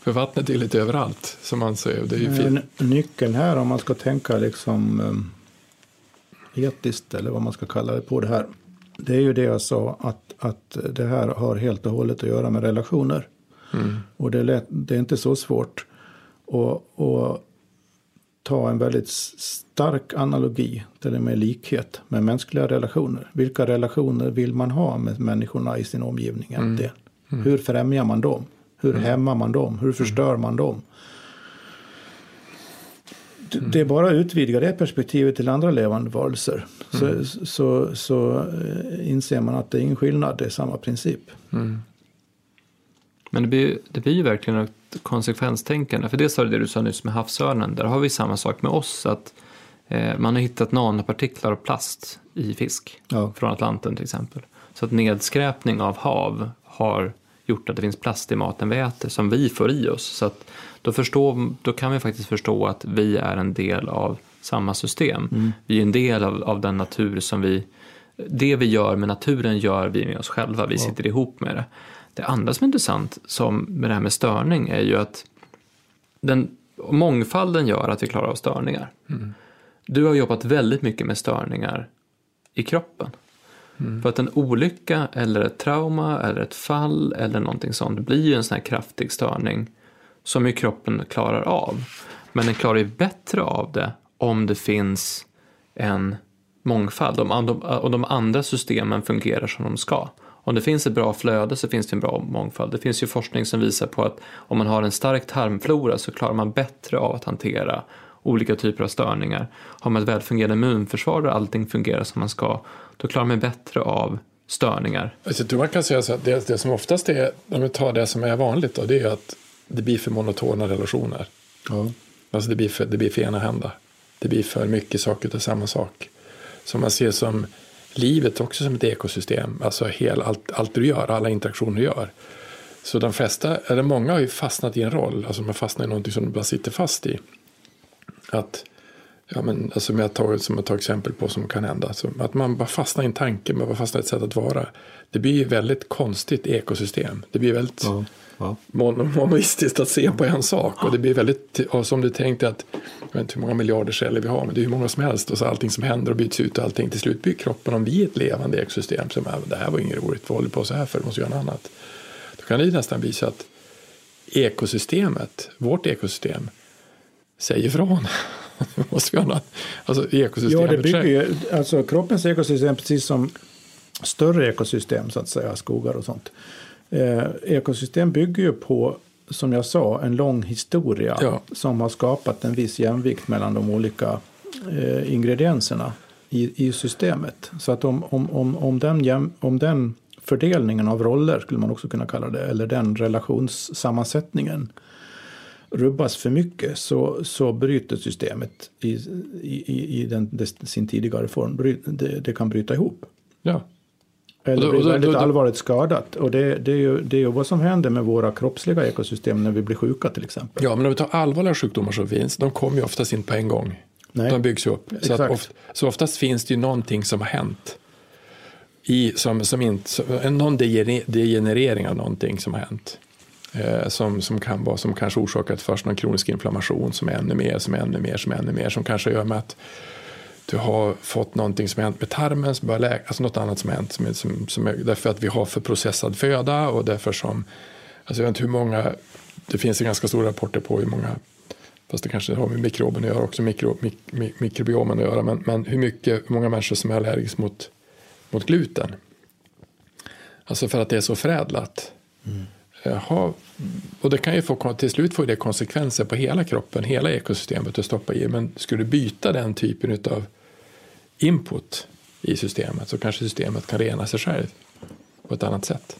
för vattnet är lite överallt. Som man säger. Det är ju fint. Nyckeln här om man ska tänka liksom um, etiskt eller vad man ska kalla det på det här. Det är ju det jag sa att, att det här har helt och hållet att göra med relationer. Mm. Och det är, lätt, det är inte så svårt. Och, och ta en väldigt stark analogi, till och med likhet med mänskliga relationer. Vilka relationer vill man ha med människorna i sin omgivning? Mm. Mm. Hur främjar man dem? Hur mm. hämmar man dem? Hur förstör man dem? Mm. Det är bara att utvidga det perspektivet till andra levande varelser. Så, mm. så, så, eh, inser man att det är ingen skillnad, det är samma princip. Mm. Men det blir, det blir ju verkligen ett konsekvenstänkande. För det sa det du sa nyss med havsörnen, där har vi samma sak med oss. att eh, Man har hittat nanopartiklar av plast i fisk ja. från Atlanten till exempel. Så att nedskräpning av hav har gjort att det finns plast i maten vi äter som vi får i oss. Så att då, förstå, då kan vi faktiskt förstå att vi är en del av samma system. Mm. Vi är en del av, av den natur som vi... Det vi gör med naturen gör vi med oss själva. Vi sitter ihop med det. Det andra som är intressant som med det här med störning är ju att den, mångfalden gör att vi klarar av störningar. Mm. Du har jobbat väldigt mycket med störningar i kroppen. Mm. För att en olycka eller ett trauma eller ett fall eller någonting sånt blir ju en sån här kraftig störning som ju kroppen klarar av. Men den klarar ju bättre av det om det finns en mångfald och de andra systemen fungerar som de ska Om det finns ett bra flöde så finns det en bra mångfald. Det finns ju forskning som visar på att om man har en stark tarmflora så klarar man bättre av att hantera olika typer av störningar. Har man ett välfungerande immunförsvar där allting fungerar som man ska, då klarar man bättre av störningar. Alltså, jag tror man kan säga så att det, det som oftast är, om vi tar det som är vanligt då, det är att det blir för monotona relationer. Ja. Alltså det blir för, det blir för enahända. Det blir för mycket saker av samma sak. Så man ser som livet också som ett ekosystem. Alltså hel, allt, allt du gör, alla interaktioner du gör. Så de flesta, eller många har ju fastnat i en roll. Alltså man fastnar i någonting som de bara sitter fast i. Att, ja men alltså jag tar, som jag tar exempel på som kan hända. Så att man bara fastnar i en tanke, man bara fastnar i ett sätt att vara. Det blir ju väldigt konstigt ekosystem. Det blir väldigt Ja. Ja. mon- monoistiskt att se på en sak. Och det blir väldigt, och som du tänkte att, jag vet inte hur många miljarder celler vi har, men det är hur många som helst. Och så allting som händer och byts ut och allting. Till slut blir kroppen, om vi är ett levande ekosystem, som är, det här var inget roligt, vad håller vi på så här för, vi måste göra något annat. Då kan det ju nästan bli så att ekosystemet, vårt ekosystem, säger ifrån. Vi måste göra något. Alltså Ja, ekosystemet det bygger ju, alltså kroppens ekosystem, precis som större ekosystem, så att säga, skogar och sånt. Eh, ekosystem bygger ju på, som jag sa, en lång historia Ja. som har skapat en viss jämvikt mellan de olika eh, ingredienserna i, i systemet. Så att om, om, om, om, den jäm, om den fördelningen av roller, skulle man också kunna kalla det, eller den relationssammansättningen rubbas för mycket så, så bryter systemet i, i, i- den, sin tidigare form. Det, det kan bryta ihop. Ja. Eller Och då- bli och då- väldigt då- då- allvarligt skadat. Och det, det, är ju, det är ju vad som händer med våra kroppsliga ekosystem när vi blir sjuka till exempel. ja, men om vi tar allvarliga sjukdomar som finns, de kommer ju oftast inte på en gång. Nej. De byggs ju upp. Så, att oft, så oftast finns det ju någonting som har hänt. I, som, som inte, som, någon degener- degenerering av någonting som har hänt. Eh, som, som kan vara, som kanske orsakat först någon kronisk inflammation som är ännu mer, som är ännu mer, som är ännu mer. Som kanske gör med att du har fått någonting som har hänt med tarmen som börjar läka, alltså något annat som har hänt. Som, är- som, som är, därför att vi har för processad föda och därför som, alltså jag vet inte hur många, det finns ju ganska stora rapporter på hur många Fast det kanske har med mikroben att göra också, mikro, mik, mik, mikrobiomen att göra. Men, men hur, mycket, hur många människor som är allergiska mot, mot gluten? Alltså för att det är så förädlat. Jaha, och det kan ju få, till slut få det konsekvenser på hela kroppen, hela ekosystemet att stoppa i. Men skulle du byta den typen av input i systemet så kanske systemet kan rena sig själv på ett annat sätt.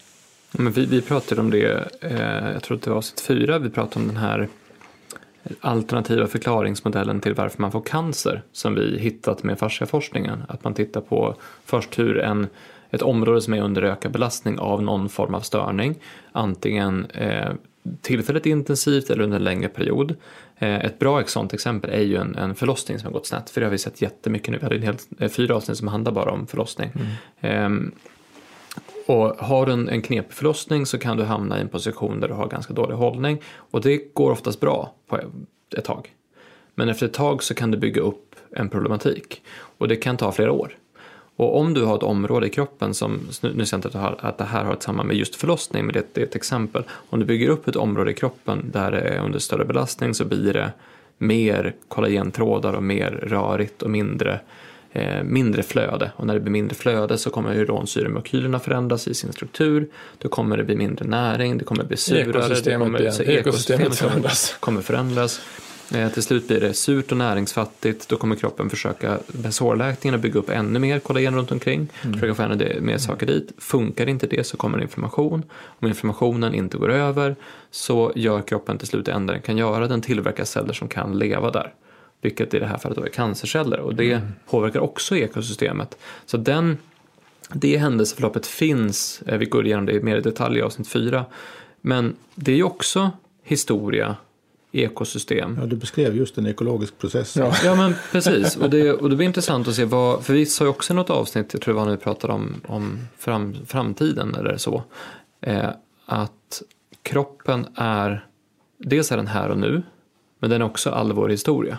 Men vi, vi pratade om det, eh, jag tror att det var avsnitt fyra, vi pratade om den här alternativa förklaringsmodellen till varför man får cancer som vi hittat med fasciaforskningen. Att man tittar på först hur en, ett område som är under ökad belastning av någon form av störning, antingen eh, tillfälligt intensivt eller under en längre period. Eh, ett bra sådant exempel är ju en, en förlossning som har gått snett, för det har vi sett jättemycket nu. Vi hade en helt, eh, fyra avsnitt som handlar bara om förlossning. Ehm, och har du en, en knepig förlossning så kan du hamna i en position där du har ganska dålig hållning och det går oftast bra på ett tag. Men efter ett tag så kan du bygga upp en problematik och det kan ta flera år. Och om du har ett område i kroppen som, nu säger jag inte att det det här har ett samband med just förlossning, men det, det är ett exempel. Om du bygger upp ett område i kroppen där det är under större belastning så blir det mer kollagentrådar och mer rörigt och mindre eh, mindre flöde och när det blir mindre flöde så kommer uransyremolekylerna förändras i sin struktur. Då kommer det bli mindre näring, det kommer bli surare. det Ekosystemet kommer, igen. så Ekosystemet kommer- förändras. kommer förändras. Eh, till slut blir det surt och näringsfattigt. Då kommer kroppen försöka med sårläkningen att bygga upp ännu mer kollagen runt omkring. Försöka få ännu mer saker dit. Funkar inte det så kommer inflammation. Om inflammationen inte går över så gör kroppen till slut det enda den kan göra. Den tillverkar celler som kan leva där. Vilket i det här fallet då är cancerceller. Och det påverkar också ekosystemet. Så den, det händelseförloppet finns. eh, Vi går igenom det mer i detalj i avsnitt 4. Men det är ju också historia, ekosystem. Ja, du beskrev just en ekologisk process. Ja. Ja men precis, och det, och det blir intressant att se vad, för vi sa ju också i något avsnitt, jag tror det var när vi pratade om, om fram, framtiden eller så, eh, att kroppen är, dels är den här och nu, men den är också all vår historia.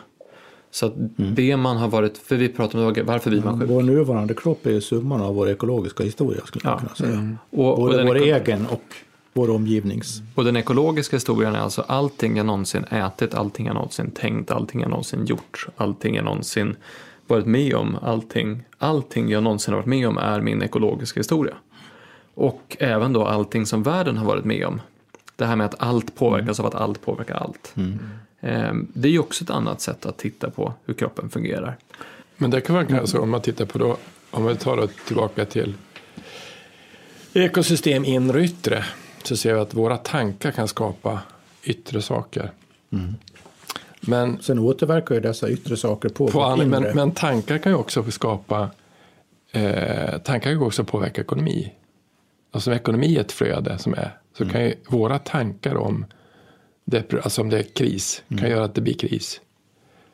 Så att det man har varit, för vi pratade om varför blir man sjuk. Vår nuvarande kropp är ju summan av vår ekologiska historia skulle man Ja. kunna säga. Och, och, Både den vår egen och vår omgivnings. och den ekologiska historien är alltså allting jag någonsin ätit, allting jag någonsin tänkt, allting jag någonsin gjort, allting jag någonsin varit med om, allting, allting jag någonsin har varit med om är min ekologiska historia. Och även då allting som världen har varit med om. Det här med att allt påverkas av att allt påverkar allt. Eh, Det är ju också ett annat sätt att titta på hur kroppen fungerar. Men det kan vara kanske om man tittar på då, om vi tar det tillbaka till ekosystem inre och yttre, så ser vi att våra tankar kan skapa yttre saker. Men, Sen återverkar ju dessa yttre saker på, på vårt inre. men, men tankar kan ju också skapa, eh, tankar kan också påverka ekonomi. Alltså om ekonomi är ett flöde som är, så kan ju våra tankar om, depre- alltså om det är kris, kan göra att det blir kris.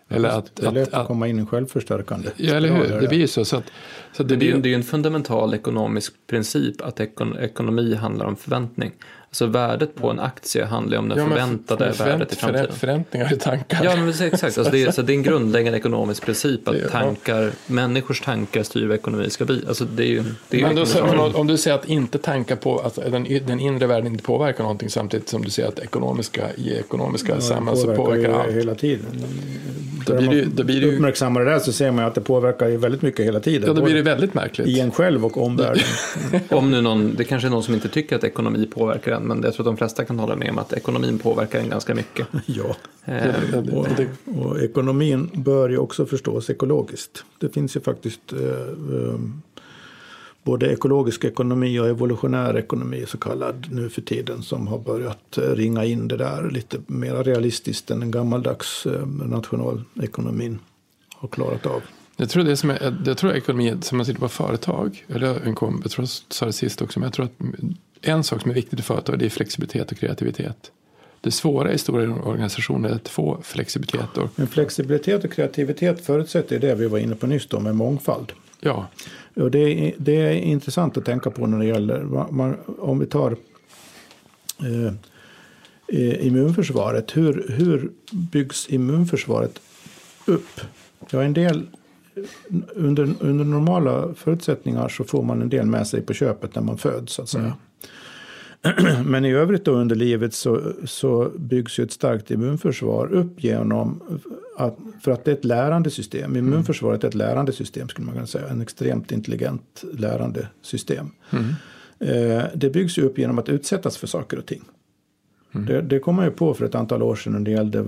Eller att, det är lätt att, att, komma in i en självförstärkande ja, eller hur? Det blir ju så. så, att, så det Det, blir, det är ju en fundamental ekonomisk princip att ekon, ekonomi handlar om förväntning. Alltså värdet på en aktie handlar ju om det Ja, förväntade för- värdet i förvänt- framtiden. Förväntningar i tankar. Ja, men exakt. Alltså det, är, så det är en grundläggande ekonomisk princip att tankar, människors tankar styr vad ekonomi ska bli. Alltså det är ju, det är men då, säger man, om du säger att inte tankar på, att den, den inre världen inte påverkar någonting samtidigt som du säger att ekonomiska, i ekonomiska Ja, samhällen så påverkar allt. hela tiden. Då blir det då blir det ju- uppmärksammar det där så ser man ju att det påverkar ju väldigt mycket hela tiden. Ja, då blir det väldigt märkligt. I en själv och omvärlden. Om nu någon, det kanske är någon som inte tycker att ekonomi påverkar en, men jag tror att de flesta kan hålla med om att ekonomin påverkar en ganska mycket. ja. Eh, det- Och, och ekonomin bör ju också förstås ekologiskt. Det finns ju faktiskt eh, eh, både ekologisk ekonomi och evolutionär ekonomi så kallad nu för tiden som har börjat eh, ringa in det där lite mer realistiskt än den gammaldags eh, nationalekonomin har klarat av. Jag tror det som är, jag tror ekonomi, som man sitter på företag, eller en kom, jag tror jag sa det sist också, men jag tror att en sak som är viktigt i företag det är flexibilitet och kreativitet. Det svåra i stora organisationer är att få flexibilitet och, Men flexibilitet och kreativitet förutsätter det vi var inne på nyss då med mångfald. ja, Och det, är, det är intressant att tänka på när det gäller, man, om vi tar eh, immunförsvaret. Hur, hur byggs immunförsvaret upp? Ja, en del, under, under normala förutsättningar så får man en del med sig på köpet när man föds så att säga. Men i övrigt då under livet så, så byggs ju ett starkt immunförsvar upp genom att, för att det är ett lärande system. Immunförsvaret är ett lärande system skulle man kunna säga. En extremt intelligent lärande system. Eh, det byggs ju upp genom att utsättas för saker och ting. Det, det kom man ju på för ett antal år sedan när det gällde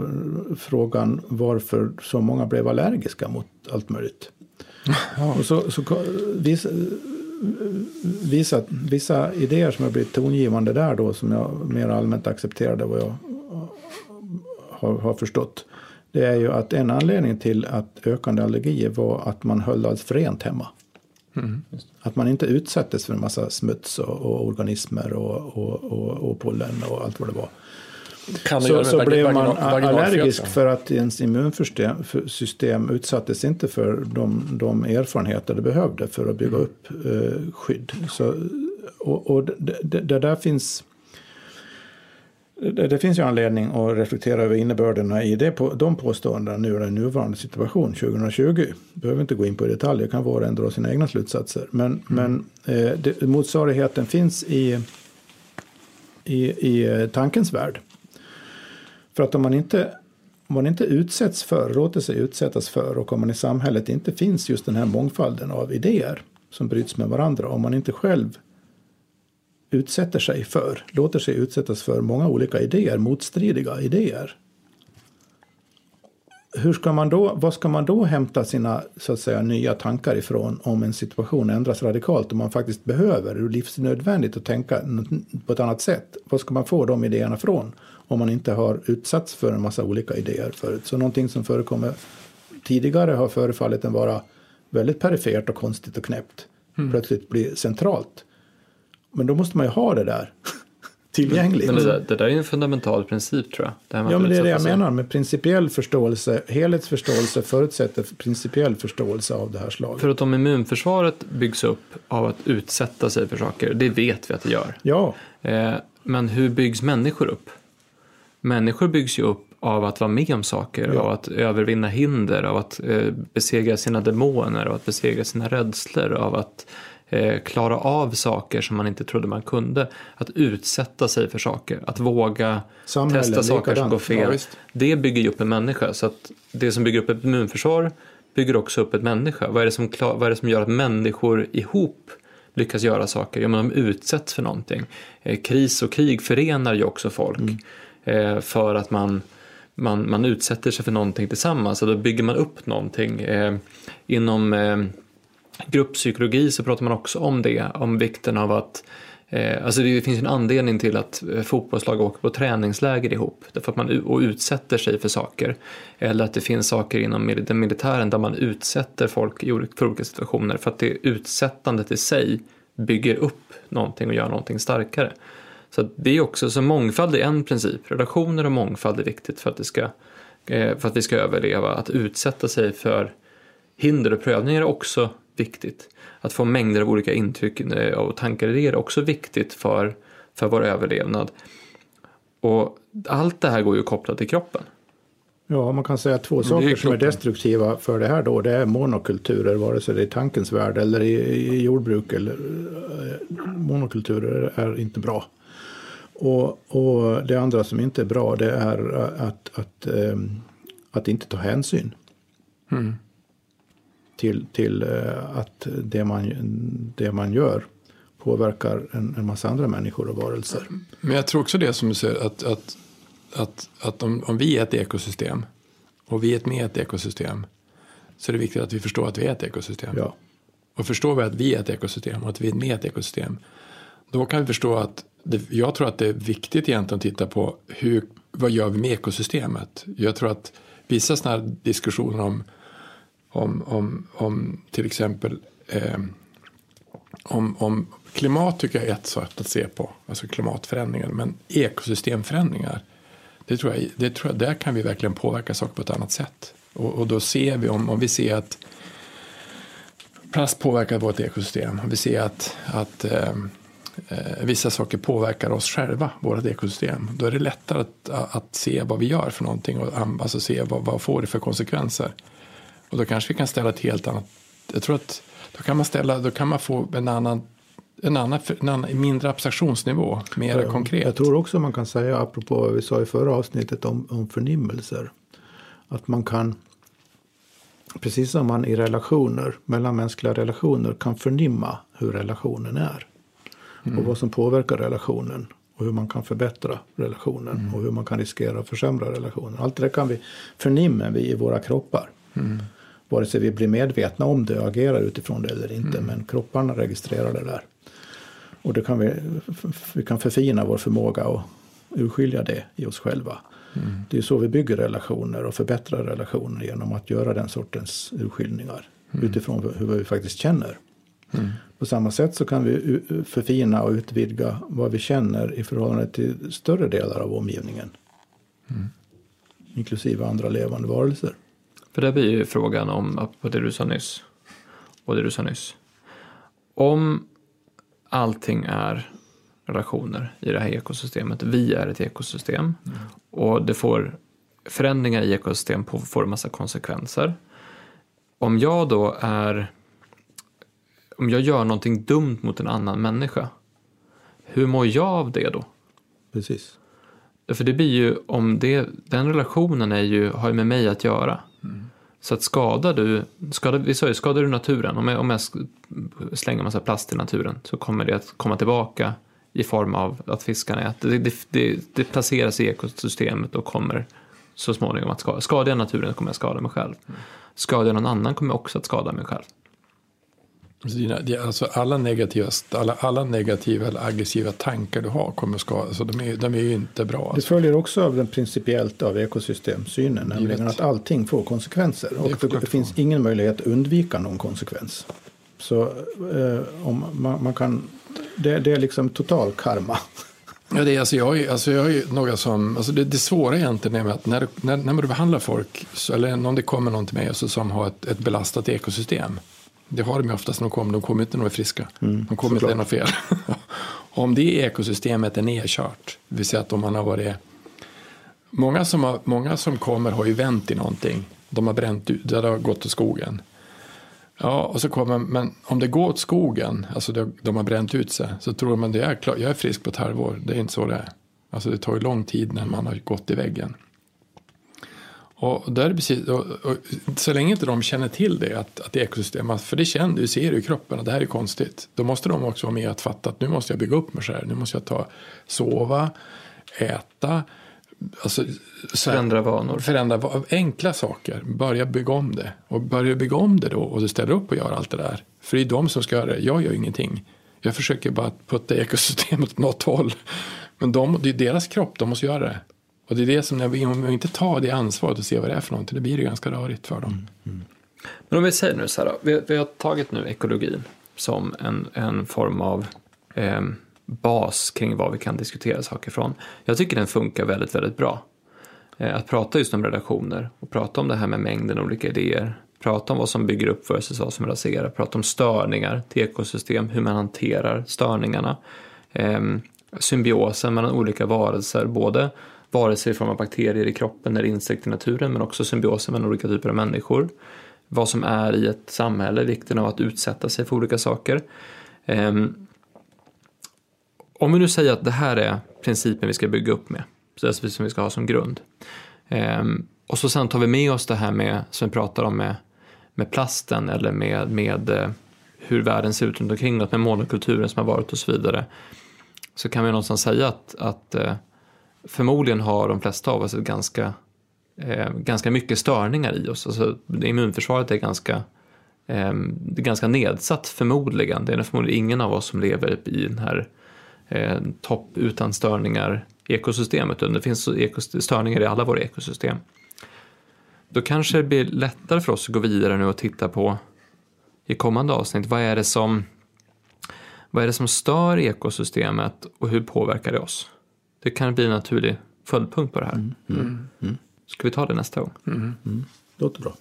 frågan varför så många blev allergiska mot allt möjligt. Och så, så vissa, vissa, vissa idéer som har blivit tongivande där då som jag mer allmänt accepterade vad jag har, har förstått. Det är ju att en anledning till att ökande allergier var att man höll allt rent hemma. Att man inte utsattes för en massa smuts och, och organismer och, och, och, och pollen och allt vad det var. kan Så, så blev man allergisk för att ens immunsystem utsattes inte för de, de erfarenheter det behövde för att bygga upp eh, skydd. Så, och och det, det, det där finns det, det finns ju anledning att reflektera över innebörderna i det, på, de påståendena nu i den nuvarande situation 2020. Behöver inte gå in på i detalj, kan var och en dra sina egna slutsatser. Men, men eh, det, motsvarigheten finns i, i, i eh, tankens värld. För att om man inte, om man inte utsätts för, låter sig utsättas för och om man i samhället inte finns just den här mångfalden av idéer som bryts med varandra, om man inte själv utsätter sig för, låter sig utsättas för många olika idéer, motstridiga idéer. Hur ska man då, vad ska man då hämta sina så att säga, nya tankar ifrån om en situation ändras radikalt och man faktiskt behöver, det är livsnödvändigt att tänka på ett annat sätt. Var ska man få de idéerna från om man inte har utsatts för en massa olika idéer förut? Så någonting som förekommer tidigare har förefallit en vara väldigt perifert och konstigt och knäppt plötsligt blir centralt. Men då måste man ju ha det där tillgängligt. Men det, det där är ju en fundamental princip tror jag. Det här Ja, men det är det jag sig. menar med principiell förståelse. Helhetsförståelse förutsätter principiell förståelse av det här slaget. För att om immunförsvaret byggs upp av att utsätta sig för saker, det vet vi att det gör. Ja, Eh, men hur byggs människor upp? Människor byggs ju upp av att vara med om saker, Ja. av att övervinna hinder, av att eh, besegra sina demoner, av att besegra sina rädslor, av att eh, klara av saker som man inte trodde man kunde. Att utsätta sig för saker, att våga Samhällen, testa saker som går fel. Ja, det bygger ju upp en människa. Så att det som bygger upp ett immunförsvar bygger också upp ett människa. Vad är det som, klar, vad är det som gör att människor ihop lyckas göra saker? Ja, men de utsätts för någonting. Eh, kris och krig förenar ju också folk mm. eh, för att man, man, man utsätter sig för någonting tillsammans och då bygger man upp någonting. Eh, inom eh, grupppsykologi så pratar man också om det, om vikten av att eh, alltså det finns en anledning till att eh, fotbollslag åker på träningsläger ihop, därför att man och utsätter sig för saker. Eller att det finns saker inom den militären där man utsätter folk för olika situationer, för att det utsättandet i sig bygger upp någonting och gör någonting starkare. Så det är också, så mångfald är en princip, relationer och mångfald är viktigt för att, det ska, eh, för att vi ska överleva. Att utsätta sig för hinder och prövningar är också viktigt att få mängder av olika intryck eh, och tankar och idéer är också viktigt för, för vår överlevnad. Och allt det här går ju kopplat till kroppen. Ja, man kan säga två saker är som är destruktiva för det här då. Det är monokulturer, vare sig det är i tankens värld eller i, i jordbruk. Eller, eh, monokulturer är inte bra. Och, och det andra som inte är bra det är att, att, att, att inte ta hänsyn. Mm till, till eh, att det man, det man gör påverkar en, en massa andra människor och varelser. Men jag tror också det som du säger att, att, att, att om, om vi är ett ekosystem och vi är ett med ett ekosystem så är det viktigt att vi förstår att vi är ett ekosystem. Ja. Och förstår vi att vi är ett ekosystem och att vi är med ett ekosystem då kan vi förstå att det, jag tror att det är viktigt egentligen att titta på hur, vad gör vi med ekosystemet. Jag tror att vissa sådana här diskussioner om om, om, om till exempel eh, om, om klimat tycker jag är ett sätt att se på, alltså klimatförändringar, men ekosystemförändringar, det tror jag, det tror jag, där kan vi verkligen påverka saker på ett annat sätt. Och, och då ser vi, om, om vi ser att plast påverkar vårt ekosystem, om vi ser att, att eh, eh, vissa saker påverkar oss själva, vårt ekosystem, då är det lättare att, att se vad vi gör för någonting och alltså se vad, vad får det för konsekvenser. Och då kanske vi kan ställa ett helt annat, jag tror att då kan man ställa, då kan man få en annan en annan, en annan mindre abstraktionsnivå, mer ja, konkret. Jag tror också man kan säga, apropå vad vi sa i förra avsnittet om, om förnimmelser, att man kan, precis som man i relationer, mellanmänskliga relationer, kan förnimma hur relationen är. Mm. Och vad som påverkar relationen och hur man kan förbättra relationen mm. och hur man kan riskera att försämra relationen. Allt det kan vi förnimmer vi i våra kroppar. Mm. Vare sig vi blir medvetna om det och agerar utifrån det eller inte. Mm. Men kropparna registrerar det där. Och det kan vi, vi kan förfina vår förmåga att urskilja det i oss själva. Mm. Det är så vi bygger relationer och förbättrar relationer genom att göra den sortens urskiljningar mm. utifrån hur vi faktiskt känner. Mm. På samma sätt så kan vi förfina och utvidga vad vi känner i förhållande till större delar av omgivningen. Mm. Inklusive andra levande varelser. För det blir ju frågan om, på det du sa nyss, och det du sa nyss. Om allting är relationer i det här ekosystemet, vi är ett ekosystem mm. och det får förändringar i ekosystem på, får en massa konsekvenser. Om jag då är, om jag gör någonting dumt mot en annan människa, hur mår jag av det då? Precis. För det blir ju, om det, den relationen är ju, har ju med mig att göra. Så att skadar du, skadar, vi sa ju, skadar du naturen, om jag, om jag slänger massa plast i naturen så kommer det att komma tillbaka i form av att fiskarna äter. Det, det, det, det placeras i ekosystemet och kommer så småningom att skada. Skadar jag naturen kommer jag skada mig själv. Skadar jag någon annan kommer jag också att skada mig själv. Alltså alla, negativa, alla, alla negativa eller aggressiva tankar du har kommer skada, alltså de, är, de är ju inte bra. Det följer också av den principiellt av ekosystemsynen, nämligen att allting får konsekvenser. Och det, det finns ingen möjlighet att undvika någon konsekvens. Så eh, om man, man, kan, det, det är liksom total karma. Ja, det är, alltså, jag, alltså, jag är några som, alltså det, det svåra egentligen är att när, när, när du behandlar folk, så, eller om det kommer någon till mig alltså, som har ett, ett belastat ekosystem, det har de ju oftast när de kommer. De kommer inte när de är friska. Mm, de kommer inte när fel. om det ekosystemet är nedkört, det vill säga att om man har varit... Många som, har, många som kommer har ju vänt i någonting. De har bränt ut, det har gått åt skogen. Ja, och så kommer, men om det går åt skogen, alltså de, de har bränt ut sig, så tror man det är klart, jag är frisk på ett halvår. Det är inte så det är. Alltså det tar ju lång tid när man har gått i väggen. Och, där precis, och, och, så länge inte de känner till det, att, att det är ekosystem, för det känner du, ser du i kroppen att det här är konstigt. Då måste de också vara med att fatta att nu måste jag bygga upp mig så här. Nu måste jag ta, sova, äta, alltså, förändra vanor. Förändra enkla saker. Börja bygga om det. Och börja bygga om det då och du ställer upp och gör allt det där. För det är de som ska göra det. Jag gör ingenting. Jag försöker bara putta ekosystemet åt något håll. Men de, det är deras kropp, de måste göra det. Och det är det som, när vi, om vi inte tar det ansvaret och ser vad det är för någonting, det blir det ganska rörigt för dem. Mm, mm. Men om vi säger nu så här, vi, vi, har tagit nu ekologin som en, en form av eh, bas kring vad vi kan diskutera saker från. Jag tycker den funkar väldigt, väldigt bra. Eh, att prata just om relationer och prata om det här med mängden olika idéer. Prata om vad som bygger upp versus vad som raserar. Prata om störningar till ekosystem, hur man hanterar störningarna. Eh, symbiosen mellan olika varelser, både vare sig i form av bakterier i kroppen eller insekter i naturen, men också symbiosen mellan olika typer av människor. Vad som är i ett samhälle, vikten av att utsätta sig för olika saker. Um, om vi nu säger att det här är principen vi ska bygga upp med, som vi ska ha som grund. Um, och så sen tar vi med oss det här med, som vi pratar om med, med plasten eller med, med eh, hur världen ser ut runt omkring oss, med monokulturen som har varit och så vidare. Så kan vi någonstans säga att, att uh, förmodligen har de flesta av oss ett ganska, eh, ganska mycket störningar i oss. Alltså, immunförsvaret är ganska, eh, det är ganska nedsatt förmodligen. Det är förmodligen ingen av oss som lever i den här eh, topp utan störningar ekosystemet. Det finns störningar i alla våra ekosystem. Då kanske det blir lättare för oss att gå vidare nu och titta på i kommande avsnitt, vad är det som, vad är det som stör ekosystemet och hur påverkar det oss? Det kan bli en naturlig följdpunkt på det här. Mm. Mm. Ska vi ta det nästa gång? Mm. mm. Låter bra.